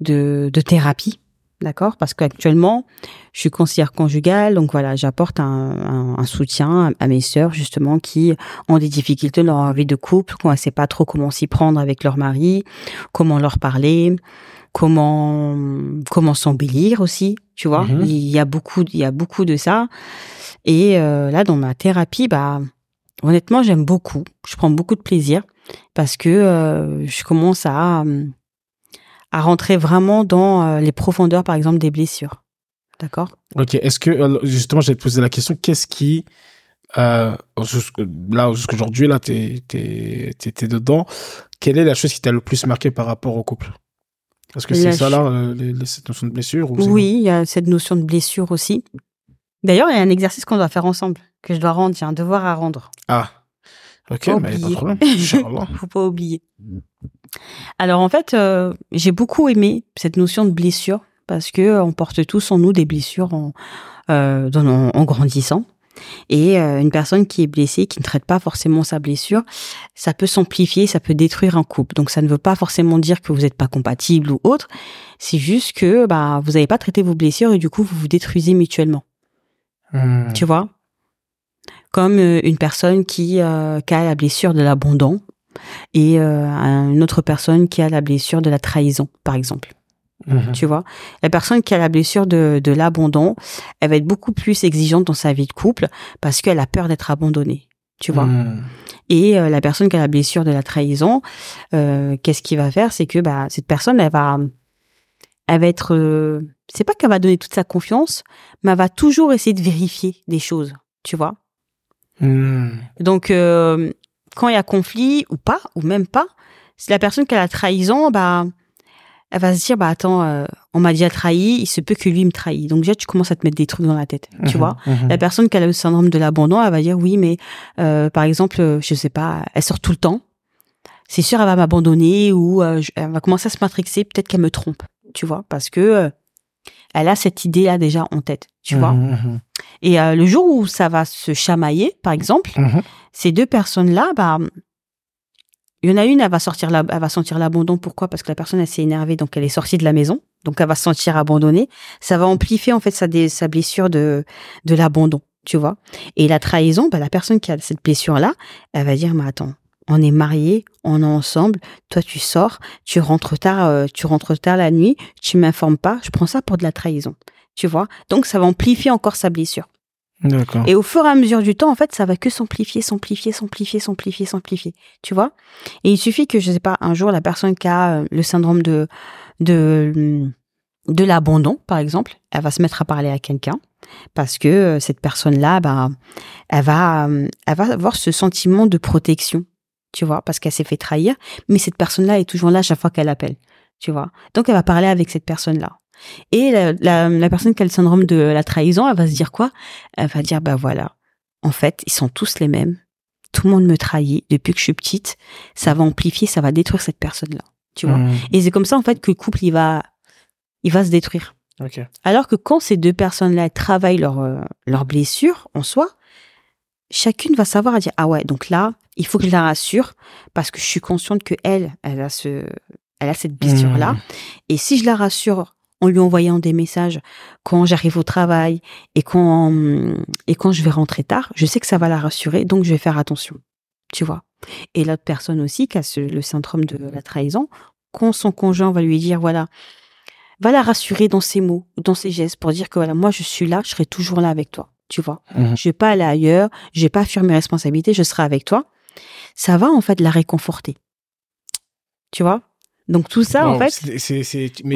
de, de thérapie. D'accord? Parce qu'actuellement, je suis conseillère conjugale, donc voilà, j'apporte un, un, un soutien à, mes sœurs justement qui ont des difficultés dans leur vie de couple, qu'on ne sait pas trop comment s'y prendre avec leur mari, comment leur parler, comment comment s'embellir aussi, tu vois? Mhm. Il y a beaucoup il y a beaucoup de ça. Et euh, là dans ma thérapie bah honnêtement, j'aime beaucoup, je prends beaucoup de plaisir parce que euh, je commence à euh, à rentrer vraiment dans euh, les profondeurs par exemple des blessures. D'accord? Ok, est-ce que, euh, justement, j'allais te poser la question, qu'est-ce qui, euh, là, jusqu'aujourd'hui, là, t'es, t'es dedans, quelle est la chose qui t'a le plus marqué par rapport au couple? Est-ce que c'est ça, là, euh, les, les- cette notion de blessure ou Oui, il y a cette notion de blessure aussi. D'ailleurs, il y a un exercice qu'on doit faire ensemble, que je dois rendre, j'ai un devoir à rendre. Ah, ok, Pas mais pas de problème. Faut pas oublier. Alors en fait, euh, j'ai beaucoup aimé cette notion de blessure parce que euh, on porte tous en nous des blessures en, euh, dans- en, en grandissant. Et une personne qui est blessée, qui ne traite pas forcément sa blessure, ça peut s'amplifier, ça peut détruire un couple. Donc ça ne veut pas forcément dire que vous n'êtes pas compatible ou autre. C'est juste que bah vous n'avez pas traité vos blessures et du coup vous vous détruisez mutuellement. Hmm. Tu vois? Comme euh, une personne qui, euh, qui a la blessure de l'abandon et euh, une autre personne qui a la blessure de la trahison, par exemple. Mhm. Tu vois? La personne qui a la blessure de, de l'abandon, elle va être beaucoup plus exigeante dans sa vie de couple parce qu'elle a peur d'être abandonnée. Tu vois? Hmm. Et euh, la personne qui a la blessure de la trahison, euh, qu'est-ce qu'il va faire? C'est que bah, cette personne, elle va, elle va être... euh, c'est pas qu'elle va donner toute sa confiance, mais elle va toujours essayer de vérifier des choses. Tu vois? Hmm. donc, euh, quand il y a conflit ou pas, ou même pas, si la personne qui a la trahison, bah, elle va se dire, bah attends, euh, on m'a déjà trahi, il se peut que lui me trahit. Donc déjà, tu commences à te mettre des trucs dans la tête, tu Mhm. vois. Mhm. La personne qui a le syndrome de l'abandon, elle va dire, oui, mais euh, par exemple, je sais pas, elle sort tout le temps. C'est sûr, elle va m'abandonner ou elle va commencer à se matrixer, peut-être qu'elle me trompe, tu vois, parce que elle a cette idée-là déjà en tête, tu vois. Mhm. Et euh, le jour où ça va se chamailler, par exemple, Mhm. ces deux personnes-là, bah, il y en a une, elle va sortir, la, elle va sentir l'abandon. Pourquoi? Parce que la personne, elle s'est énervée, donc elle est sortie de la maison, donc elle va se sentir abandonnée. Ça va amplifier en fait sa blessure de de l'abandon, tu vois. Et la trahison, bah, la personne qui a cette blessure-là, elle va dire, mais attends, on est mariés, on est ensemble. Toi, tu sors, tu rentres tard, euh, tu rentres tard la nuit, tu m'informes pas. Je prends ça pour de la trahison, tu vois? Donc ça va amplifier encore sa blessure. D'accord. Et au fur et à mesure du temps, en fait, ça va que s'amplifier, s'amplifier, s'amplifier, s'amplifier, s'amplifier. Tu vois? Et il suffit que, je sais pas, un jour, la personne qui a euh, le syndrome de de de l'abandon, par exemple, elle va se mettre à parler à quelqu'un parce que euh, cette personne-là, bah, elle va, elle va avoir ce sentiment de protection, tu vois, parce qu'elle s'est fait trahir, mais cette personne-là est toujours là chaque fois qu'elle appelle, tu vois. Donc, elle va parler avec cette personne-là. Et la, la, la personne qui a le syndrome de la trahison, elle va se dire quoi? Elle va dire, bah voilà, en fait, ils sont tous les mêmes. Tout le monde me trahit depuis que je suis petite. Ça va amplifier, ça va détruire cette personne-là, tu vois. Hmm. Et c'est comme ça, en fait, que le couple, il va, il va se détruire. Alors que quand ces deux personnes-là travaillent leur, euh, leur blessure en soi, chacune va savoir à dire ah ouais donc là il faut que je la rassure parce que je suis consciente que elle elle a ce elle a cette blessure là Hmm. et si je la rassure en lui envoyant des messages quand j'arrive au travail et quand et quand je vais rentrer tard je sais que ça va la rassurer donc je vais faire attention tu vois et l'autre personne aussi qui a ce- le syndrome de la trahison quand son conjoint va lui dire voilà va la rassurer dans ses mots, dans ses gestes, pour dire que voilà, moi je suis là, je serai toujours là avec toi. Tu vois, Mhm. je vais pas aller ailleurs, je vais pas fuir mes responsabilités, je serai avec toi. Ça va en fait la réconforter. Tu vois? Donc tout ça en fait, c'est-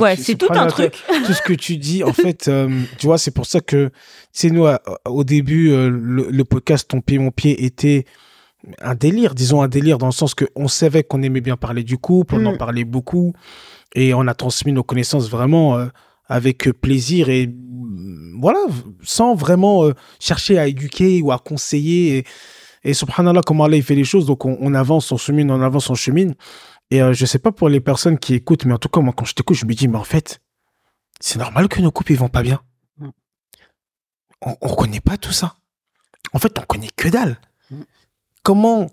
ouais, tout un truc. tout ce que tu dis, en fait, euh, tu vois, c'est pour ça que, c'est nous, à- au début, euh, le, le podcast Ton pied, mon pied était un délire, disons un délire, dans le sens que on savait qu'on aimait bien parler du couple, on en Mm. parlait beaucoup, et on a transmis nos connaissances vraiment euh, avec plaisir et voilà, sans vraiment chercher à éduquer ou à conseiller. Et, et subhanallah, comment Allah il fait les choses, donc on, on avance, on chemine, on avance, on chemine. Et euh, je sais pas pour les personnes qui écoutent, mais en tout cas, moi, quand je t'écoute, je me dis, mais en fait, c'est normal que nos couples, ils vont pas bien. Mm. On, on connaît pas tout ça. En fait, on connaît que dalle. Mm. Comment.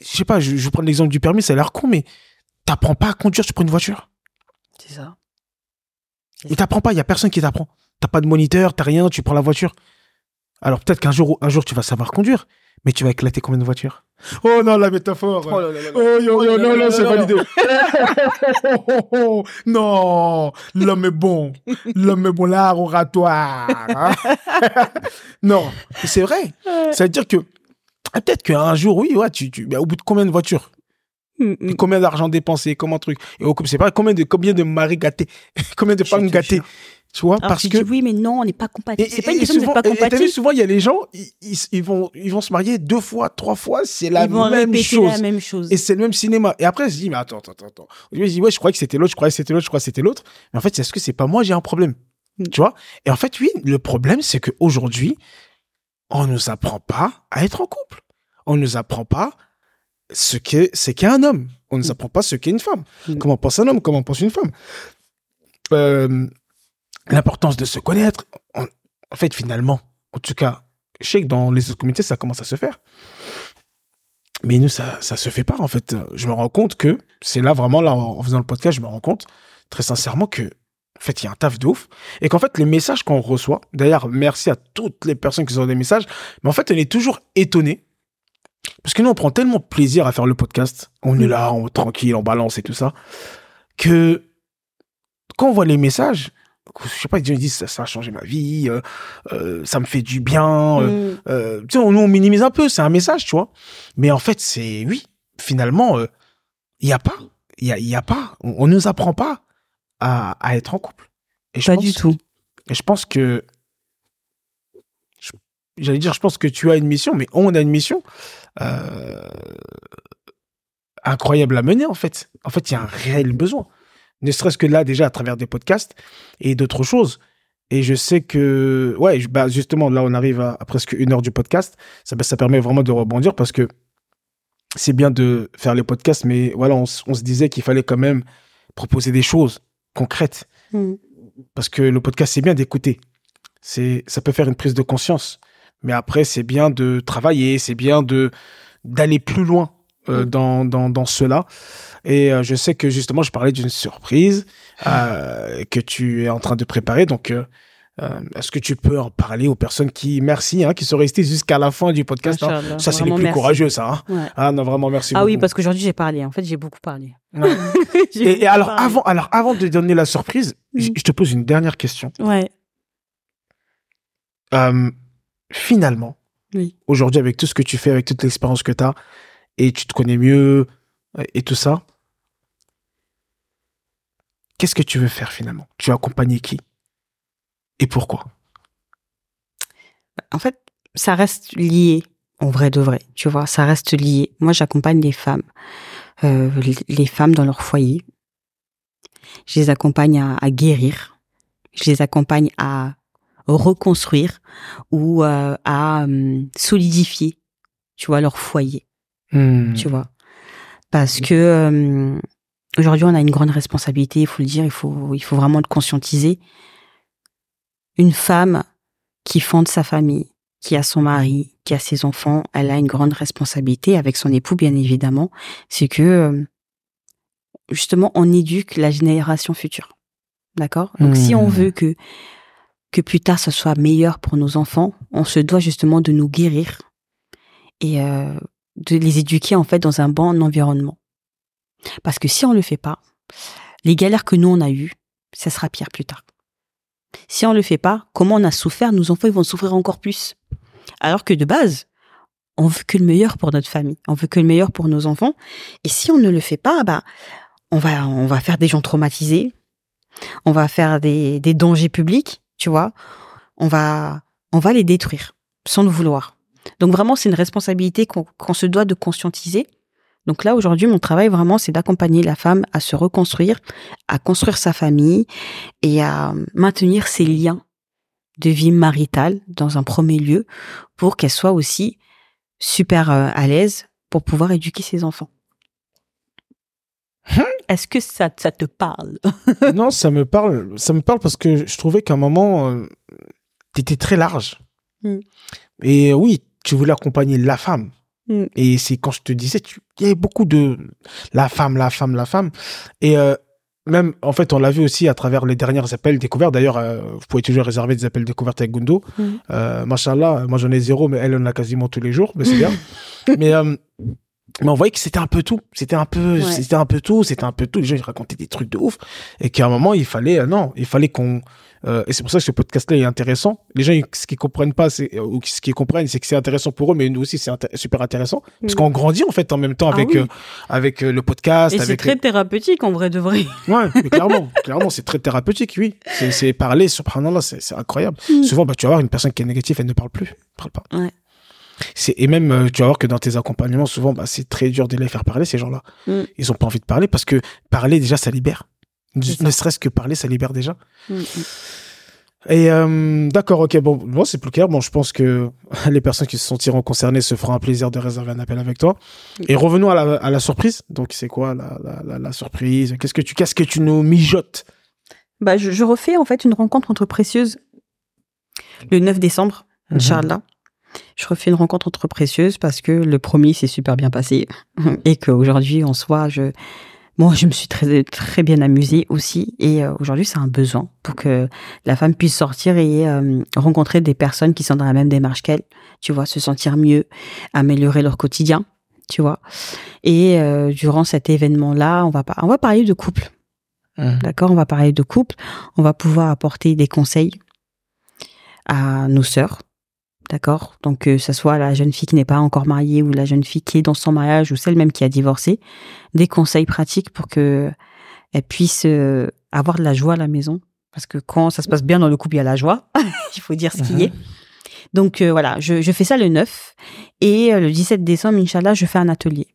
Je sais pas, je, je vais prendre l'exemple du permis, ça a l'air con, mais t'apprends pas à conduire, tu prends une voiture. C'est ça. Mais t'apprends pas, il y a personne qui t'apprend. T'as pas de moniteur, t'as rien, tu prends la voiture. Alors peut-être qu'un jour, un jour, tu vas savoir conduire, mais tu vas éclater combien de voitures? Oh non, la métaphore Oh là là. Oh, yo, Oh yo, non, non, c'est validé. non, l'homme est bon. L'homme est bon, l'art oratoire. hein. non, c'est vrai. Ça veut dire que ah, peut-être qu'un jour, oui, ouais, tu, tu, mais au bout de combien de voitures? Et Combien d'argent dépensé Comment truc Et au couple, c'est pas combien de, combien de maris gâtés Combien de femmes gâtées. Tu vois Alors Parce tu que. dis oui, mais non, on n'est pas compatible. C'est pas une question souvent, de pas et- et t'as vu, compatible. souvent, il y a les gens, ils, ils, ils vont, ils vont se marier deux fois, trois fois, c'est la Ils vont même répéter chose. la même chose. Et c'est le même cinéma. Et après, je dis, mais attends, attends, attends. Je me dis, ouais, je croyais que c'était l'autre, je croyais que c'était l'autre, je croyais que c'était l'autre. Mais en fait, est-ce que c'est pas moi, j'ai un problème Mm. Tu vois? Et en fait, oui, le problème, c'est qu'aujourd'hui, on nous apprend pas à être en couple. On nous apprend pas ce qu'est, c'est qu'est un homme. On nous Mm. apprend pas ce qu'est une femme. Mm. Comment pense un homme, comment pense une femme? Euh, l'importance de se connaître. On- en fait, finalement, en tout cas, je sais que dans les autres communautés, ça commence à se faire. Mais nous, ça, ça se fait pas, en fait. Je me rends compte que, c'est là vraiment, là, en en faisant le podcast, je me rends compte, très sincèrement, que, en fait, il y a un taf de ouf. Et qu'en fait, les messages qu'on reçoit, d'ailleurs, merci à toutes les personnes qui ont des messages, mais en fait, on est toujours étonné. Parce que nous, on prend tellement plaisir à faire le podcast. On est là, on tranquille, on balance et tout ça. Que, quand on voit les messages, je sais pas, ils disent, ça, ça a changé ma vie, euh, euh, ça me fait du bien, euh, Mm. tu sais, on, nous, on minimise un peu, c'est un message, tu vois. Mais en fait, c'est, oui, finalement, il n'y a pas, il y a, y a pas, on, on nous apprend pas à, à être en couple. Et je Pas pense- du tout. Et je pense que, j'allais dire, je pense que tu as une mission, mais on a une mission euh, incroyable à mener, en fait. En fait, il y a un réel besoin. Ne serait-ce que là, déjà, à travers des podcasts et d'autres choses. Et je sais que, ouais, bah, justement, là, on arrive à, à presque une heure du podcast. Ça, bah, ça permet vraiment de rebondir parce que c'est bien de faire les podcasts, mais voilà, on, se disait qu'il fallait quand même proposer des choses concrètes Mm. parce que le podcast c'est bien d'écouter c'est ça peut faire une prise de conscience mais après c'est bien de travailler c'est bien de d'aller plus loin euh, Mm. dans, dans dans cela et euh, je sais que justement je parlais d'une surprise euh, que tu es en train de préparer donc est-ce que tu peux en parler aux personnes qui merci hein, qui sont restées jusqu'à la fin du podcast hein? Ça c'est les plus merci. courageux ça hein? Ouais. ah non vraiment merci Ah oui, parce qu'aujourd'hui j'ai parlé. En fait, j'ai beaucoup parlé. Ouais. J'ai et, alors parlé. avant alors avant de donner la surprise je Mm. je te pose une dernière question Ouais. Finalement, Oui. aujourd'hui, avec tout ce que tu fais, avec toute l'expérience que tu as, et tu te connais mieux, euh, et tout ça, qu'est-ce que tu veux faire finalement? Tu veux accompagner qui? Et pourquoi? En fait, ça reste lié, en vrai de vrai. Tu vois, ça reste lié. Moi, j'accompagne les femmes, euh, les- les femmes dans leur foyer. Je les accompagne à, à guérir. Je les accompagne à reconstruire ou euh, à hum, solidifier, tu vois, leur foyer. Hmm. tu vois? Parce que euh, aujourd'hui, on a une grande responsabilité, il faut le dire, il faut, il faut vraiment le conscientiser. Une femme qui fonde sa famille, qui a son mari, qui a ses enfants, elle a une grande responsabilité avec son époux, bien évidemment. C'est que euh, justement, on éduque la génération future. D'accord? Donc, si on Mhm. veut que que plus tard ce soit meilleur pour nos enfants, on se doit justement de nous guérir et euh, de les éduquer en fait dans un bon environnement. Parce que si on le fait pas, les galères que nous on a eues, ça sera pire plus tard. Si on le fait pas, comment on a souffert, nos enfants ils vont souffrir encore plus. Alors que de base, on veut que le meilleur pour notre famille, on veut que le meilleur pour nos enfants. Et si on ne le fait pas, bah, on va, on va faire des gens traumatisés, on va faire des dangers publics, tu vois. On va, on va les détruire sans le vouloir. Donc vraiment, c'est une responsabilité qu'on se doit de conscientiser. Donc là, aujourd'hui, mon travail vraiment, c'est d'accompagner la femme à se reconstruire, à construire sa famille et à maintenir ses liens de vie maritale dans un premier lieu pour qu'elle soit aussi super euh, à l'aise pour pouvoir éduquer ses enfants. Est-ce que ça, ça te parle? Non, ça me parle. Ça me parle parce que je trouvais qu'à un moment, euh, tu étais très large. Hum. Et oui, tu voulais accompagner la femme. Hum. Et c'est quand je te disais, il y avait beaucoup de la femme, la femme, la femme. Et euh, même, en fait, on l'a vu aussi à travers les dernières appels découverts. D'ailleurs, euh, vous pouvez toujours réserver des appels découvertes avec Gundo. Mmh. Euh, Machallah, moi j'en ai zéro, mais elle en a quasiment tous les jours, mais c'est bien. mais, mais on voyait que c'était un peu tout. C'était un peu, c'était un peu tout, c'était un peu tout. Les gens, ils racontaient des trucs de ouf. Et qu'à un moment, il fallait, non, il fallait qu'on, euh, et c'est pour ça que ce podcast-là est intéressant. Les gens, ce qu'ils comprennent pas, c'est ou ce qu'ils comprennent, c'est que c'est intéressant pour eux, mais nous aussi, c'est super intéressant parce mm. qu'on grandit en fait en même temps ah avec euh, avec euh, le podcast. Et c'est très thérapeutique en vrai de vrai. Ouais, clairement, clairement, c'est très thérapeutique, oui. C'est parler, subhanallah, c'est incroyable. Mm. Souvent, bah, tu vas voir une personne qui est négative, elle ne parle plus, parle pas. Ouais. Et même, tu vas voir que dans tes accompagnements, souvent, bah, c'est très dur de les faire parler, ces gens-là. Mm. Ils ont pas envie de parler parce que parler, déjà, ça libère. Ne serait-ce que parler, ça libère déjà. Mm, mm. Et euh, d'accord, ok, bon, moi c'est plus clair. Bon, je pense que les personnes qui se sentiront concernées se feront un plaisir de réserver un appel avec toi. Et revenons à la, surprise. Donc, c'est quoi la, surprise? Qu'est-ce que tu, qu'est-ce que tu nous mijotes? Bah, je, refais en fait une rencontre entre précieuses le 9 décembre, mhm. Inch'Allah. Je refais une rencontre entre précieuses parce que le premier s'est super bien passé et qu'aujourd'hui, en soi, je Bon, je me suis très très bien amusée aussi et euh, aujourd'hui c'est un besoin pour que la femme puisse sortir et euh, rencontrer des personnes qui sont dans la même démarche qu'elle, tu vois, se sentir mieux, améliorer leur quotidien, tu vois. Et euh, durant cet événement-là, on va on va parler de couple. Mmh. D'accord, on va parler de couple, on va pouvoir apporter des conseils à nos sœurs, D'accord Donc, que ce soit la jeune fille qui n'est pas encore mariée ou la jeune fille qui est dans son mariage ou celle même qui a divorcé, des conseils pratiques pour que elle puisse euh, avoir de la joie à la maison. Parce que quand ça se passe bien dans le couple, il y a la joie. il faut dire ce qui est. Donc, euh, voilà, je, je, fais ça le 9. Et euh, le 17 décembre, Inch'Allah, je fais un atelier.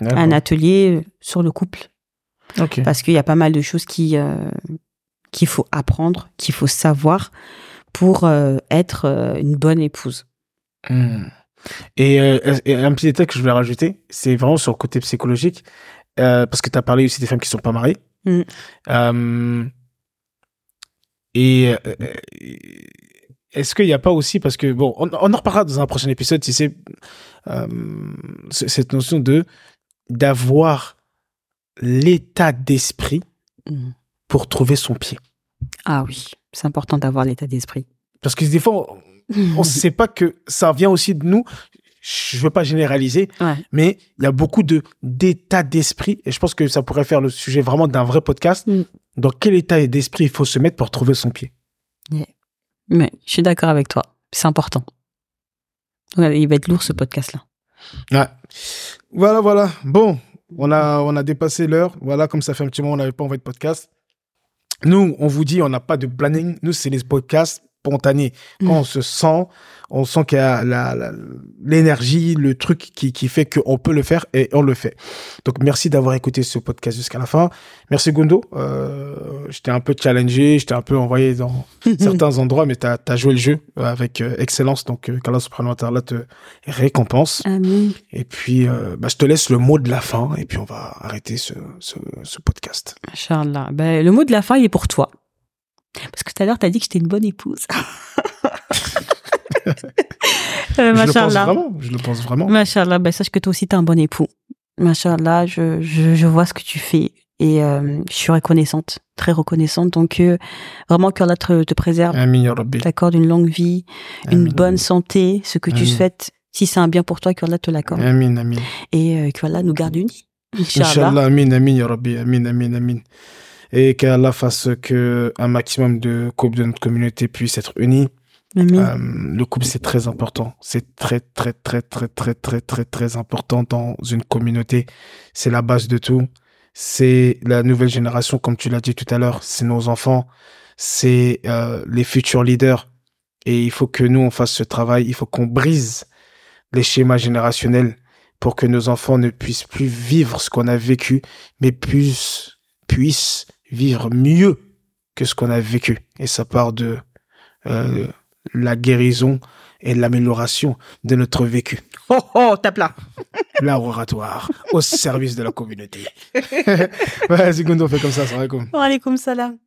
Un atelier sur le couple. Parce qu'il y a pas mal de choses qui qu'il faut apprendre, qu'il faut savoir pour euh, être euh, une bonne épouse. Hmm. Et, euh, un petit détail que je voulais rajouter, c'est vraiment sur le côté psychologique, parce que tu as parlé aussi des femmes qui sont pas mariées. Hmm. et est-ce qu'il n'y a pas aussi, parce que, bon, on, en reparlera dans un prochain épisode, si c'est cette notion de d'avoir l'état d'esprit hmm. pour trouver son pied. Ah oui. C'est important d'avoir l'état d'esprit. Parce que des fois, on ne sait pas que ça vient aussi de nous. Je veux pas généraliser, mais il y a beaucoup de d'état d'esprit et je pense que ça pourrait faire le sujet vraiment d'un vrai podcast. Mm. Dans quel état d'esprit il faut se mettre pour trouver son pied? Mais je suis d'accord avec toi. C'est important. il va être lourd ce podcast-là. Ouais. Voilà, voilà. Bon, on a, on a dépassé l'heure. Voilà, comme ça fait un petit moment, on n'avait pas envoyé de podcast. Nous, on vous dit, on n'a pas de planning. Nous, c'est les podcasts spontanés. Quand mm. on se sent, on sent qu'il y a l'énergie, le truc qui, qui fait qu'on peut le faire et on le fait. Donc merci d'avoir écouté ce podcast jusqu'à la fin. Merci Gundo. Euh, je t'ai un peu challengé, je t'ai un peu envoyé dans certains endroits, mais tu as, joué le jeu avec euh, excellence. Donc euh, qu'Allah subhanahu wa te récompense. Amen. Et puis euh, bah, je te laisse le mot de la fin et puis on va arrêter ce, ce, ce podcast. Inch'Allah. Ben, le mot de la fin, il est pour toi. Parce que tout à l'heure, tu as dit que j'étais une bonne épouse. euh, je le pense vraiment. Je le pense vraiment. Machallah, ben, sache que toi aussi, tu es un bon époux. Machallah, je, je, je vois ce que tu fais et euh, je suis reconnaissante, très reconnaissante. Donc, euh, vraiment, que Allah te, te préserve, t'accorde une longue vie, une bonne santé, ce que tu souhaites. Si c'est un bien pour toi, que Allah te l'accorde. Amin, amin. Et euh, que Allah nous garde unis. Inch'Allah. Inch'Allah, amin, amin, ya Rabbi, amin, amin, amin. Et qu'Allah fasse que un maximum de couples de notre communauté puissent être unis. Euh, le couple, c'est très important. C'est très, très, très, très, très, très, très, très important dans une communauté. C'est la base de tout. C'est la nouvelle génération, comme tu l'as dit tout à l'heure. C'est nos enfants. C'est euh, les futurs leaders. Et il faut que nous, on fasse ce travail. Il faut qu'on brise les schémas générationnels pour que nos enfants ne puissent plus vivre ce qu'on a vécu, mais puissent, puissent vivre mieux que ce qu'on a vécu. Et ça part de euh, la guérison et l'amélioration de notre vécu. Oh, oh, tape là. L'art oratoire au service de la communauté. ouais, c'est on fait comme ça, ça va comme. Wa alaykoum salam.